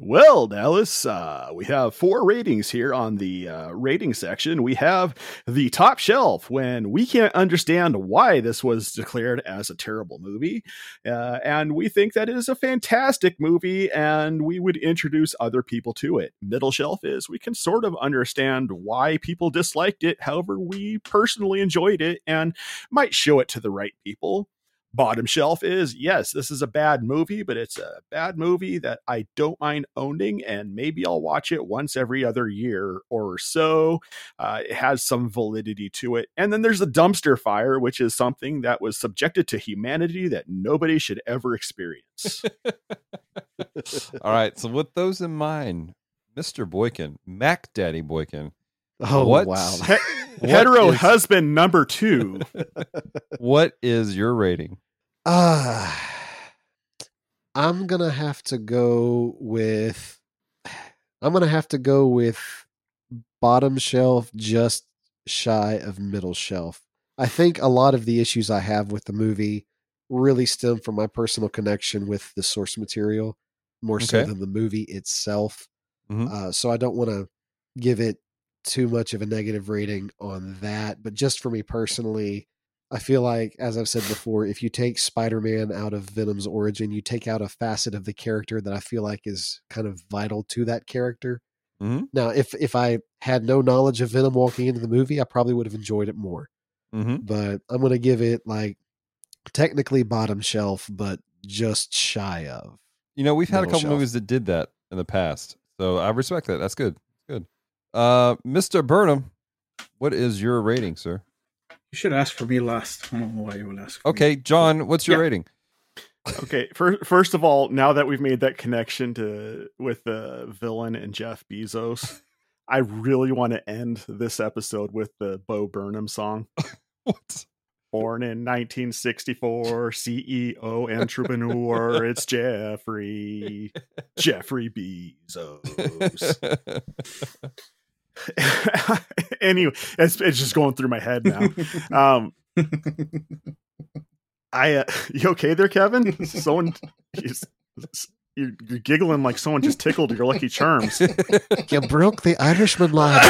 Well, Dallas, uh, we have four ratings here on the uh, rating section. We have the top shelf when we can't understand why this was declared as a terrible movie. Uh, and we think that it is a fantastic movie and we would introduce other people to it. Middle shelf is we can sort of understand why people disliked it. However, we personally enjoyed it and might show it to the right people bottom shelf is yes, this is a bad movie, but it's a bad movie that I don't mind owning, and maybe I'll watch it once every other year or so. Uh, it has some validity to it. And then there's the dumpster fire, which is something that was subjected to humanity that nobody should ever experience. All right. So with those in mind, Mr. Boykin, Mac Daddy Boykin, Oh, What? wow. What Hetero is- husband number two. what is your rating? Uh, I'm going to have to go with. I'm going to have to go with bottom shelf, just shy of middle shelf. I think a lot of the issues I have with the movie really stem from my personal connection with the source material more so than the movie itself. Mhm. Uh, so I don't want to give it too much of a negative rating on that. But just for me personally, I feel like, as I've said before, if you take Spider Man out of Venom's origin, you take out a facet of the character that I feel like is kind of vital to that character. Mhm. Now, if if I had no knowledge of Venom walking into the movie, I probably would have enjoyed it more. Mm-hmm. But I'm going to give it like technically bottom shelf, but just shy of. You know, we've had a couple shelf. movies that did that in the past, so I respect that. That's good. Good. Uh, Mr. Burnham, what is your rating, sir? You should ask for me last. I don't know why you would ask. For me. Okay, John, what's your Yeah. rating? Okay, first, first of all, now that we've made that connection to with the villain and Jeff Bezos, I really want to end this episode with the Bo Burnham song. What? Born in 1964, CEO entrepreneur, it's Jeffrey, Jeffrey Bezos. anyway, it's, it's just going through my head now. Um, I, uh, you okay there, Kevin? Someone, he's, you're, you're giggling like someone just tickled your lucky charms. You broke the Irishman line.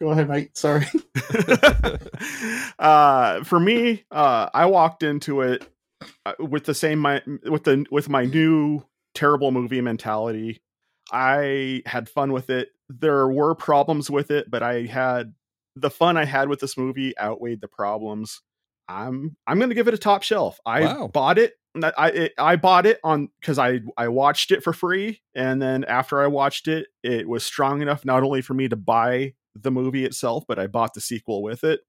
Go ahead, mate. Sorry. uh, for me, uh, I walked into it uh, with the same my with the with my new terrible movie mentality. I had fun with it. There were problems with it, but I had the fun I had with this movie outweighed the problems. I'm I'm going to give it a top shelf. I Wow. bought it. I it, I bought it on because I I watched it for free, and then after I watched it, it was strong enough not only for me to buy the movie itself, but I bought the sequel with it.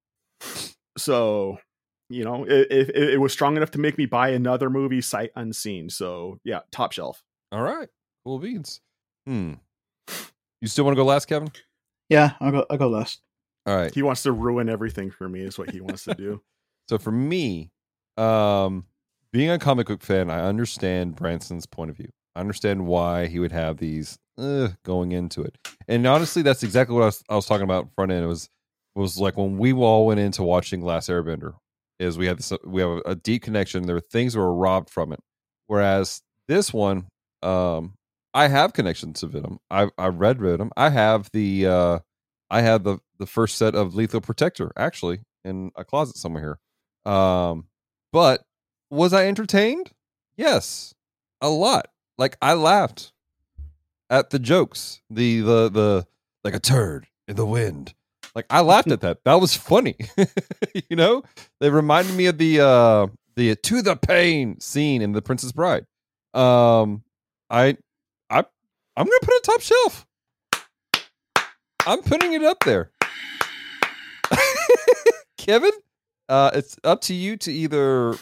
So you know, it, it, it was strong enough to make me buy another movie sight unseen. So yeah, top shelf. All right, cool beans. Hmm. You still want to go last, Kevin? Yeah, I'll go. I'll go last. All right. He wants to ruin everything for me. Is what he wants to do. So for me, um, being a comic book fan, I understand Branson's point of view. I understand why he would have these uh, going into it. And honestly, that's exactly what I was, I was talking about front end. It was was like when we all went into watching Last Airbender, is we had this we have a deep connection. There were things that were robbed from it. Whereas this one, um, I have connections to Venom. I I read Venom. I have the uh, I have the the first set of Lethal Protector actually in a closet somewhere here. Um, but was I entertained? Yes, a lot. Like I laughed at the jokes, the the the like a turd in the wind. Like I laughed at that. That was funny. you know, they reminded me of the uh the to the pain scene in The Princess Bride. Um, I I I'm gonna put it top shelf. I'm putting it up there. Kevin, uh, it's up to you to either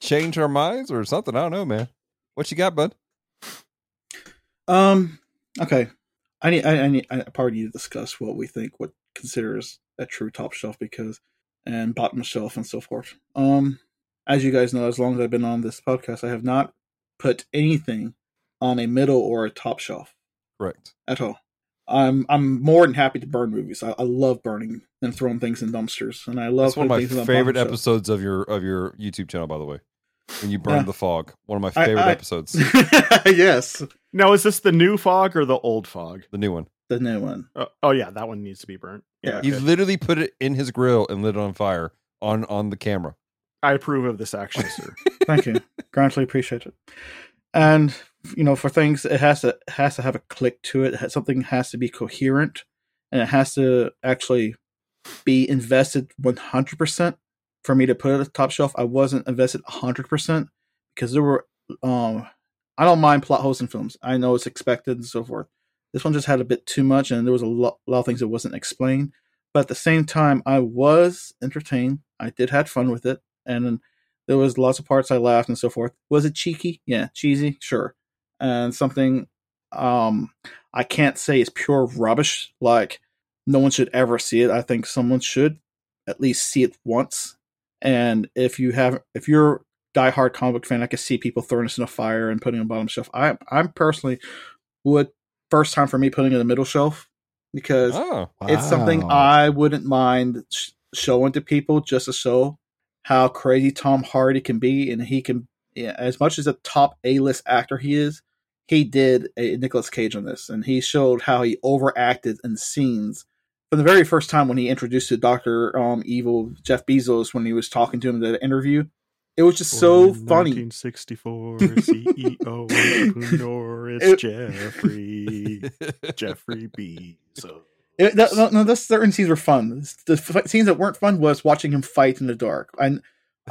change our minds or something. I don't know, man. What you got, bud? Um. Okay. I need. I, I need. I probably need to discuss what we think, what considers a true top shelf, because and bottom shelf and so forth. Um. As you guys know, as long as I've been on this podcast, I have not put anything on a middle or a top shelf Correct. at all. I'm I'm more than happy to burn movies. I, I love burning and throwing things in dumpsters, and I love That's one of my putting things on favorite episodes of your of your YouTube channel, by the way. When you burned Yeah. the fog, one of my favorite I- episodes. yes, Now, is this the new fog or the old fog? the new one. the new one. Uh, oh yeah, that one needs to be burnt. Yeah, He okay. literally put it in his grill and lit it on fire on on the camera. I approve of this action, sir. Thank you. Greatly appreciate it. And you know, for things, it has to has to have a click to it. Something has to be coherent, and it has to actually be invested one hundred percent. For me to put it at the top shelf, I wasn't invested hundred percent because there were. Um, I don't mind plot holes in films. I know it's expected and so forth. This one just had a bit too much, and there was a lot, a lot of things that wasn't explained. But at the same time, I was entertained. I did had fun with it, and there was lots of parts I laughed and so forth. Was it cheeky? Yeah, cheesy, sure. And something um I can't say is pure rubbish. Like no one should ever see it. I think someone should at least see it once. And if you have if you're a diehard comic book fan, I can see people throwing this in a fire and putting it on bottom shelf. I I'm personally would first time for me putting it in the middle shelf because Oh, it's something I wouldn't mind sh- showing to people just to show how crazy Tom Hardy can be, and he can, yeah, as much as a top A list actor he is, he did a Nicolas Cage on this, and he showed how he overacted in scenes from the very first time when he introduced to Doctor um, Evil Jeff Bezos when he was talking to him in the interview. It was just so funny. 1964 CEO entrepreneur. It's It- Jeffrey Jeffrey Bezos. It, no, no, no, those certain scenes were fun. The f- scenes that weren't fun was watching him fight in the dark. And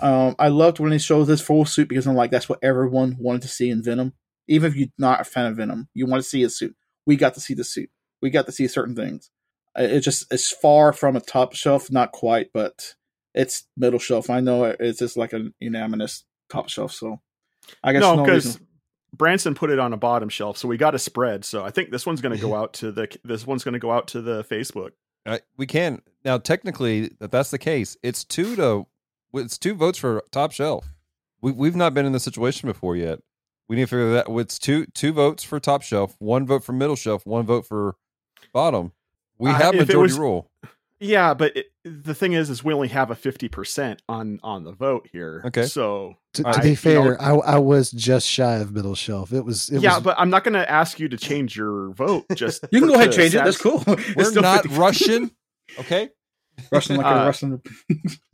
um, I loved when he shows his full suit because I'm like, that's what everyone wanted to see in Venom. Even if you're not a fan of Venom, you want to see his suit. We got to see the suit. We got to see certain things. Uh, It just it's far from a top shelf, not quite, but it's middle shelf. I know it's just like a unanimous top shelf. So I guess No, no, because reason. Branson put it on a bottom shelf, so we got a spread. So I think this one's going to go out to the this one's going to go out to the Facebook. Uh, we can now. Technically, that that's the case. It's two to it's two votes for top shelf. We we've not been in this situation before yet. We need to figure that. It's two two votes for top shelf, one vote for middle shelf, one vote for bottom. We Uh, have if it majority was- rule. Yeah, but it, the thing is, is we only have a fifty percent on on the vote here. Okay. so To, I- to be you know- fair, I, I was just shy of middle shelf. It was. It yeah, was, but I'm not going to ask you to change your vote. Just You can go ahead and change it. That's cool. We're not 50 Russian. Okay. Russian like Uh, a Russian.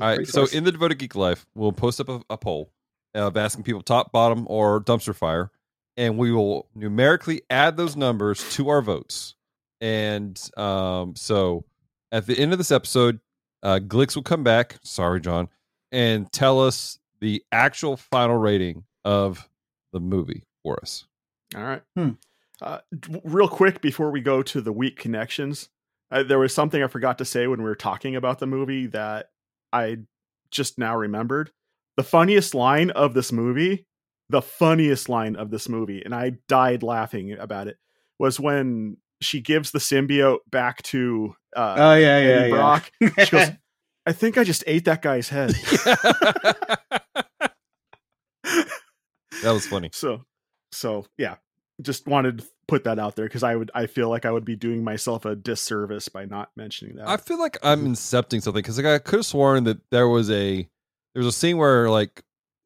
All right. So in the devoted geek life, we'll post up a, a poll of asking people top, bottom, or dumpster fire, and we will numerically add those numbers to our votes. And um, so at the end of this episode, uh, Glix will come back. Sorry, John, and tell us the actual final rating of the movie for us. All right. Hmm. Uh, real quick before we go to the weak connections, uh, there was something I forgot to say when we were talking about the movie that I just now remembered. The funniest line of this movie, the funniest line of this movie, and I died laughing about it, was when she gives the symbiote back to uh, Oh yeah, yeah, Eddie yeah. Brock. She goes, I think I just ate that guy's head. that was funny. So, so yeah, just wanted to put that out there because I would, I feel like I would be doing myself a disservice by not mentioning that. I feel like I'm incepting something because like I could have sworn that there was a there was a scene where like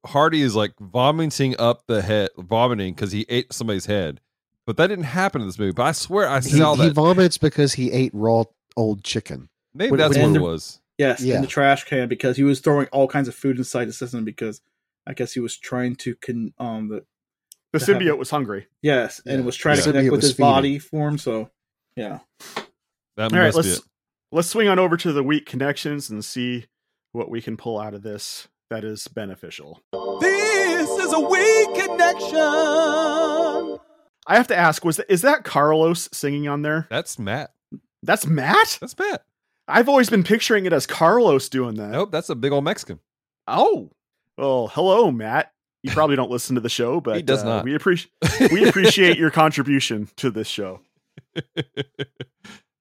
Hardy is like vomiting up the head, vomiting because he ate somebody's head, but that didn't happen in this movie. But I swear I he, saw he that. He vomits because he ate raw old chicken. Maybe when- that's when what it was. Yes, Yeah. in the trash can because he was throwing all kinds of food inside the system because I guess he was trying to con um the the to have- symbiote was hungry. yes and Yeah. was trying Yeah. to connect with his feeding. body form. So yeah, That All right, must be let's it. let's swing on over to the weak connections and see what we can pull out of this that is beneficial. This is a weak connection. I have to ask: was that, is that Carlos singing on there? That's Matt. That's Matt. That's Matt. I've always been picturing it as Carlos doing that. Nope, that's a big old Mexican. Oh, well, hello, Matt. You probably don't listen to the show, but He does uh, not. We appreciate we appreciate your contribution to this show.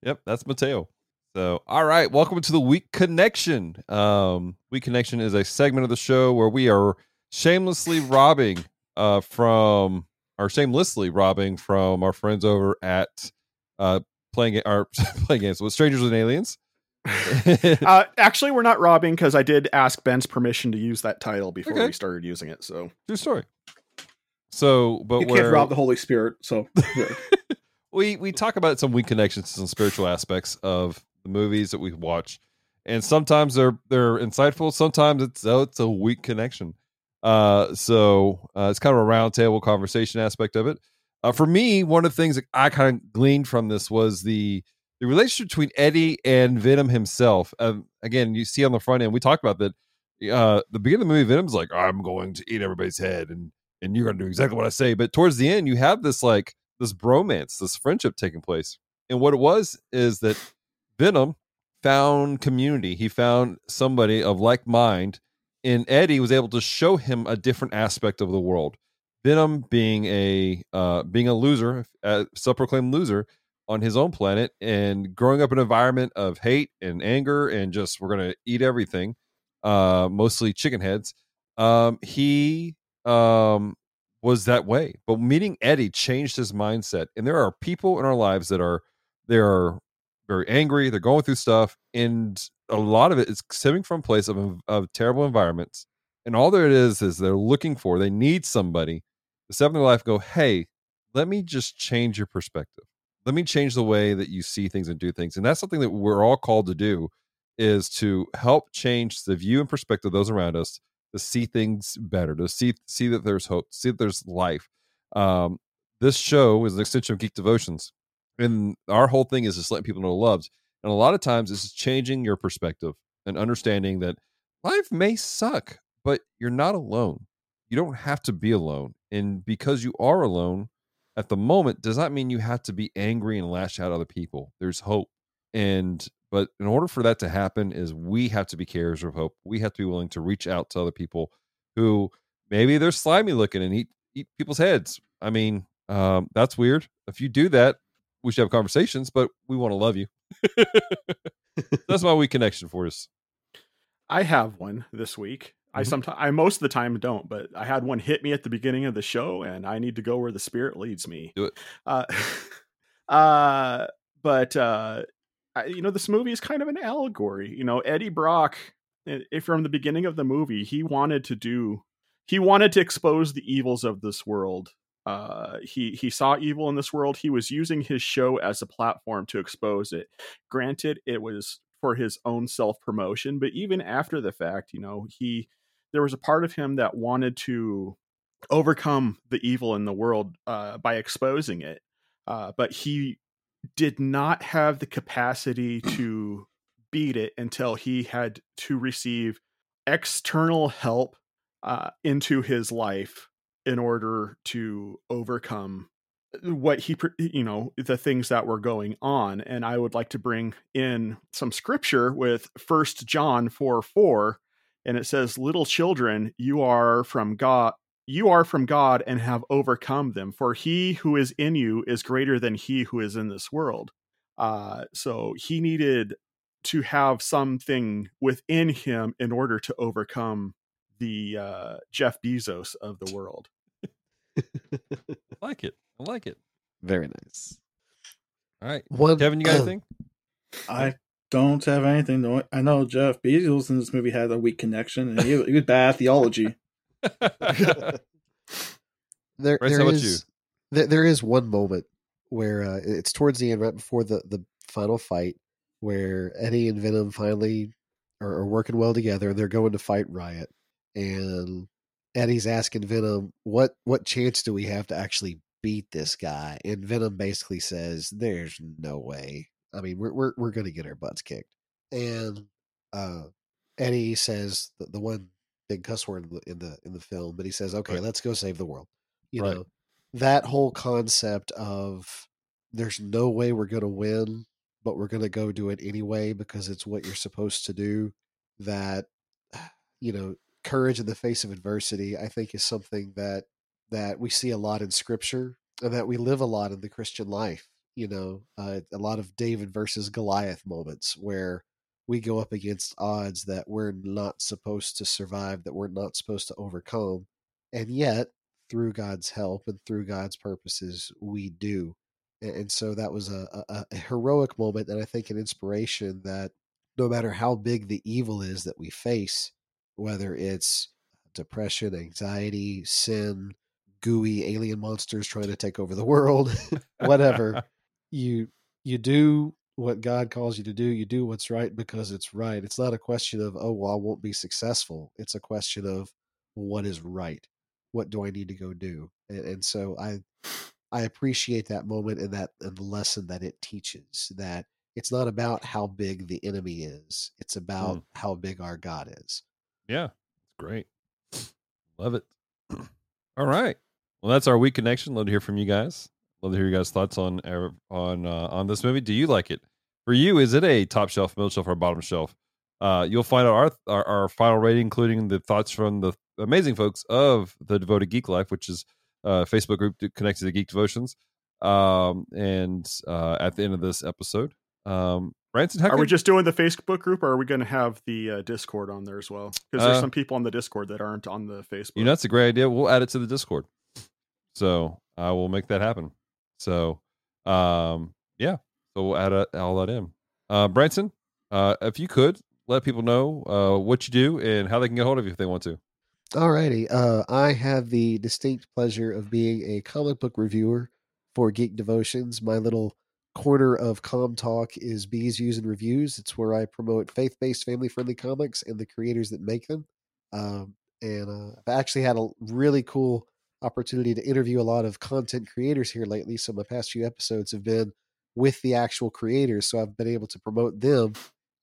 yep, that's Mateo. So, all right, welcome to the Weak Connection. Um, Weak Connection is a segment of the show where we are shamelessly robbing uh, from, or shamelessly robbing from our friends over at uh, playing our playing games with strangers and aliens. Uh, actually, we're not robbing because I did ask Ben's permission to use that title before Okay. we started using it. So True story. So, but you where can't rob the Holy Spirit, so yeah. we we talk about some weak connections to some spiritual aspects of the movies that we watch, and sometimes they're they're insightful. Sometimes it's oh, it's a weak connection. Uh, so uh, it's kind of a roundtable conversation aspect of it. Uh, for me, one of the things that I kind of gleaned from this was the the relationship between Eddie and Venom himself. Um, again, you see on the front end, we talked about that. Uh, the beginning of the movie, Venom's like, "I'm going to eat everybody's head," and and you're going to do exactly what I say. But towards the end, you have this like this bromance, this friendship taking place. And what it was is that Venom found community. He found somebody of like mind, and Eddie was able to show him a different aspect of the world. Venom being a uh, being a loser, a self-proclaimed loser on his own planet, and growing up in an environment of hate and anger, and just we're gonna eat everything, uh, mostly chicken heads. Um, he um, was that way, but meeting Eddie changed his mindset. And there are people in our lives that are there are very angry. They're going through stuff, and a lot of it is stemming from a place of of terrible environments. And all there it is is they're looking for. They need somebody to step in their life. Go, hey, let me just change your perspective. Let me change the way that you see things and do things. And that's something that we're all called to do is to help change the view and perspective of those around us to see things better, to see see that there's hope, see that there's life. Um, this show is an extension of Geek Devotions, and our whole thing is just letting people know loves. And a lot of times, it's changing your perspective and understanding that life may suck, but you're not alone. You don't have to be alone, and because you are alone at the moment, does not mean you have to be angry and lash out at other people. There's hope, and but in order for that to happen, is we have to be carriers of hope. We have to be willing to reach out to other people who maybe they're slimy looking and eat eat people's heads. I mean, um, that's weird. If you do that, we should have conversations, but we want to love you. that's my weak connection for us. I have one this week. I Mhm. sometimes, I most of the time don't, but I had one hit me at the beginning of the show, and I need to go where the spirit leads me. Do it. Uh, uh, but uh, I, you know, this movie is kind of an allegory. You know, Eddie Brock, if from the beginning of the movie, he wanted to do, he wanted to expose the evils of this world. Uh, he he saw evil in this world. He was using his show as a platform to expose it. Granted, it was for his own self promotion, but even after the fact, you know, he there was a part of him that wanted to overcome the evil in the world uh, by exposing it, uh, but he did not have the capacity to beat it until he had to receive external help uh, into his life in order to overcome what he you know the things that were going on and i would like to bring in some scripture with first john 4 4 and it says little children you are from god you are from god and have overcome them for he who is in you is greater than he who is in this world. Uh so he needed to have something within him in order to overcome the uh jeff bezos of the world like it. I like it. Very nice. All right. One, Kevin, you got anything? I don't have anything. To, I know Jeff Bezos in this movie had a weak connection, and he, he had bad theology. there, Bryce, there how about is there, there is one moment where uh, it's towards the end, right before the the final fight, where Eddie and Venom finally are, are working well together, and they're going to fight Riot, and Eddie's asking Venom, "What what chance do we have to actually beat this guy?" And Venom basically says, "There's no way. I mean, we're we're we're gonna get our butts kicked." And uh, Eddie says the, the one big cuss word in the, in the in the film, but he says, "Okay, Right. let's go save the world." You Right. know, that whole concept of there's no way we're going to win but we're going to go do it anyway because it's what you're supposed to do. That, you know, courage in the face of adversity, I think, is something that that we see a lot in Scripture and that we live a lot in the Christian life. You know, uh, a lot of David versus Goliath moments where we go up against odds that we're not supposed to survive, that we're not supposed to overcome, and yet through God's help and through God's purposes, we do. And, and so that was a, a, a heroic moment, and I think an inspiration that no matter how big the evil is that we face, whether it's depression, anxiety, sin, gooey alien monsters trying to take over the world, whatever, you you do what God calls you to do. You do what's right because it's right. It's not a question of, oh, well, I won't be successful. It's a question of what is right. What do I need to go do? And, and so I I appreciate that moment and that and the lesson that it teaches that it's not about how big the enemy is. It's about Mm. how big our God is. Yeah, it's great. Love it. All right. Well, that's our weak connection. Love to hear from you guys. Love to hear you guys' thoughts on on uh, on this movie. Do you like it? For you, is it a top shelf, middle shelf, or bottom shelf? Uh, you'll find out our, our our final rating, including the thoughts from the amazing folks of the Devoted Geek Life, which is a Facebook group connected to Geek Devotions. Um, and uh, at the end of this episode, um, Branson, how Are we just doing the Facebook group, or are we going to have the uh, Discord on there as well? Because there's Uh, some people on the Discord that aren't on the Facebook. You know, that's a great idea. We'll add it to the Discord. So I will make that happen. So, um, yeah. So we'll add a, all that in. Uh, Branson, uh, if you could let people know uh, what you do and how they can get hold of you if they want to. Alrighty. Uh, I have the distinct pleasure of being a comic book reviewer for Geek Devotions. My little corner of Com Talk is Bees, Views, and Reviews. It's where I promote faith based, family friendly comics and the creators that make them. Um, and uh, I've actually had a really cool opportunity to interview a lot of content creators here lately. So my past few episodes have been with the actual creators. So I've been able to promote them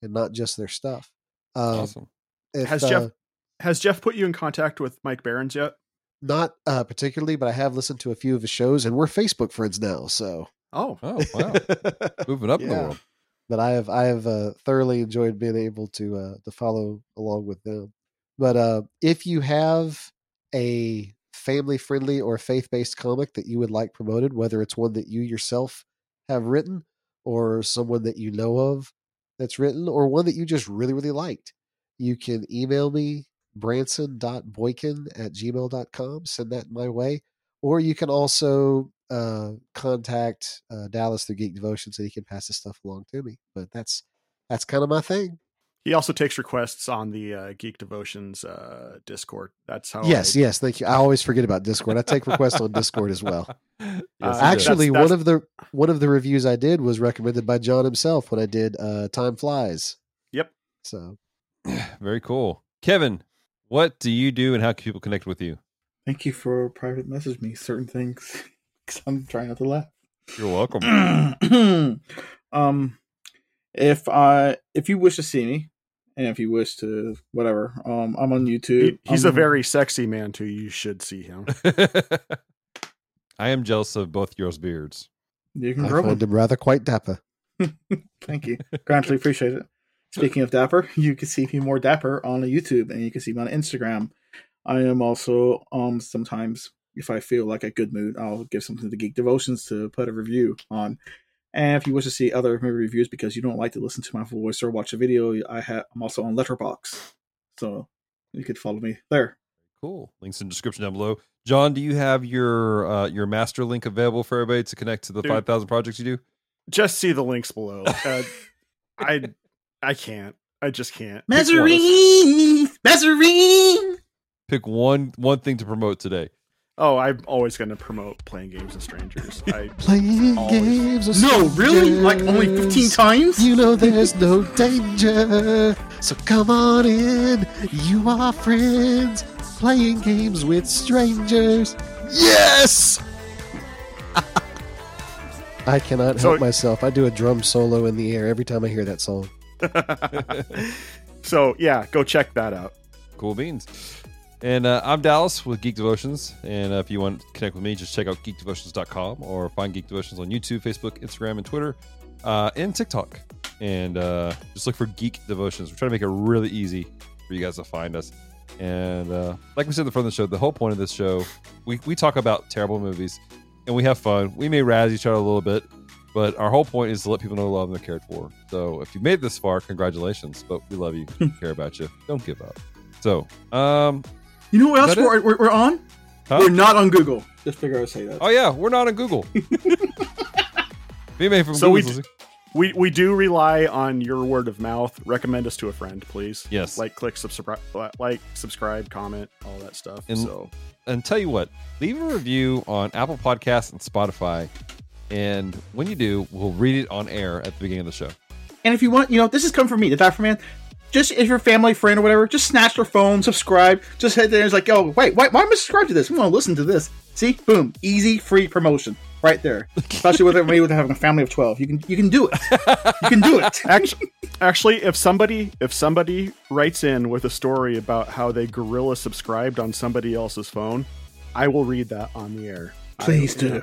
and not just their stuff. Um, awesome. if, Has Jeff uh, has Jeff put you in contact with Mike Barons yet? Not uh, particularly, but I have listened to a few of his shows, and we're Facebook friends now. So, Oh, Oh, wow. Moving up in the world. but I have I have uh, thoroughly enjoyed being able to uh, to follow along with them. But uh, if you have a family friendly or faith based comic that you would like promoted, whether it's one that you yourself have written or someone that you know of that's written, or one that you just really really liked, you can email me branson.boykin at gmail.com. Send that my way. Or you can also uh, contact uh, Dallas through Geek Devotion so he can pass the stuff along to me. But that's that's kind of my thing. he also takes requests on the uh, Geek Devotions uh, Discord. That's how. yes, I, yes, thank you. I always forget about Discord. I take requests on Discord as well. Yes, Uh, you did. Actually, that's- one of the one of the reviews I did was recommended by John himself when I did uh, Time Flies. Yep. So very cool. Kevin, what do you do and how can people connect with you? Thank you for private message me certain things because I'm trying not to laugh. You're welcome. um, if I if you wish to see me, and if you wish to whatever, um, I'm on YouTube. he- he's a I'm- very sexy man too. You should see him. I am jealous of both yours beards. You can I grow them. rather quite dapper. Thank you. Greatly appreciate it. Speaking of dapper, you can see me more dapper on YouTube, and you can see me on Instagram. I am also um sometimes if I feel like a good mood, I'll give something to Geek Devotions to put a review on. And if you wish to see other movie reviews because you don't like to listen to my voice or watch a video, I have I'm also on Letterboxd, so you could follow me there. Cool. Links in the description down below. John, do you have your uh, your master link available for everybody to connect to the Dude. five thousand projects you do? Just see the links below. Uh, I I can't. I just can't. Pick one. Mezzarine, Mezzarine. Pick one one thing to promote today. Oh, I'm always going to promote playing games with strangers. I Playing Always. games. with No, really? Like only 15 times? You know there's no danger. So come on in. You are friends. Playing games with strangers. Yes! I cannot So- help myself. I do a drum solo in the air every time I hear that song. so yeah, go check that out. Cool beans. And uh, I'm Dallas with Geek Devotions. And uh, if you want to connect with me, just check out geekdevotions.com or find Geek Devotions on YouTube, Facebook, Instagram, and Twitter. uh, and TikTok. And uh, just look for Geek Devotions. We're trying to make it really easy for you guys to find us. And uh, like we said in the front of the show, the whole point of this show, we, we talk about terrible movies and we have fun. We may razz each other a little bit, but our whole point is to let people know we love and they're cared for. So if you made it this far, congratulations. But we love you, care about you. Don't give up. So, um, You know what else we're, we're, we're on? Huh? We're not on Google. Just figure I would say that. oh yeah, we're not on Google. Be made from So we d- We we do rely on your word of mouth. Recommend us to a friend, please. Yes. Like, click, subscribe, like, subscribe, comment, all that stuff. And- so and tell you what, leave a review on Apple Podcasts and Spotify. And when you do, we'll read it on air at the beginning of the show. And if you want, you know, this is coming from me, the Dapper Man. Just if your family, friend, or whatever, just snatch their phone, subscribe. Just head there and it's like, oh, wait, why, why am I subscribed to this? I want to listen to this. See, boom, easy, free promotion right there. Especially with me with having a family of twelve, you can you can do it. You can do it. actually, actually, if somebody if somebody writes in with a story about how they guerrilla subscribed on somebody else's phone, I will read that on the air. Please I- do.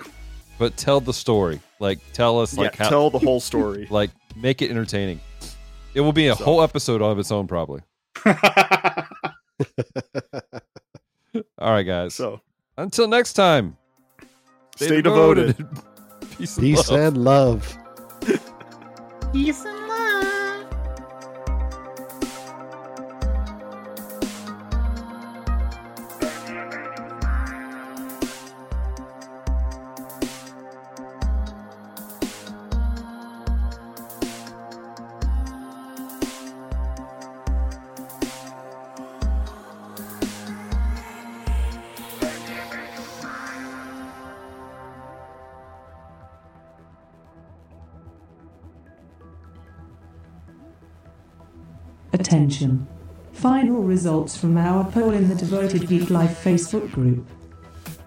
But tell the story. Like tell us like yeah, how tell the whole story. like make it entertaining. It will be a So- whole episode of its own probably. All right, guys. so Until next time. stay devoted. Peace, and Peace love. and love. Peace and love. Final results from our poll in the Devoted Geek Life Facebook group.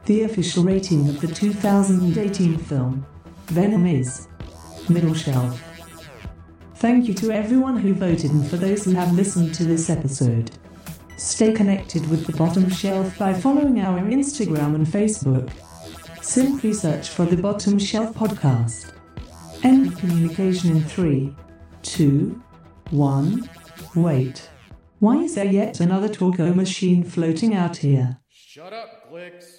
The official rating of the 2018 film, Venom is Middle Shelf. Thank you to everyone who voted and for those who have listened to this episode. Stay connected with the Bottom Shelf by following our Instagram and Facebook. Simply search for the Bottom Shelf Podcast. End communication in 3, 2, 1. Wait. Why is there yet another Torco machine floating out here? Shut up, Glicks.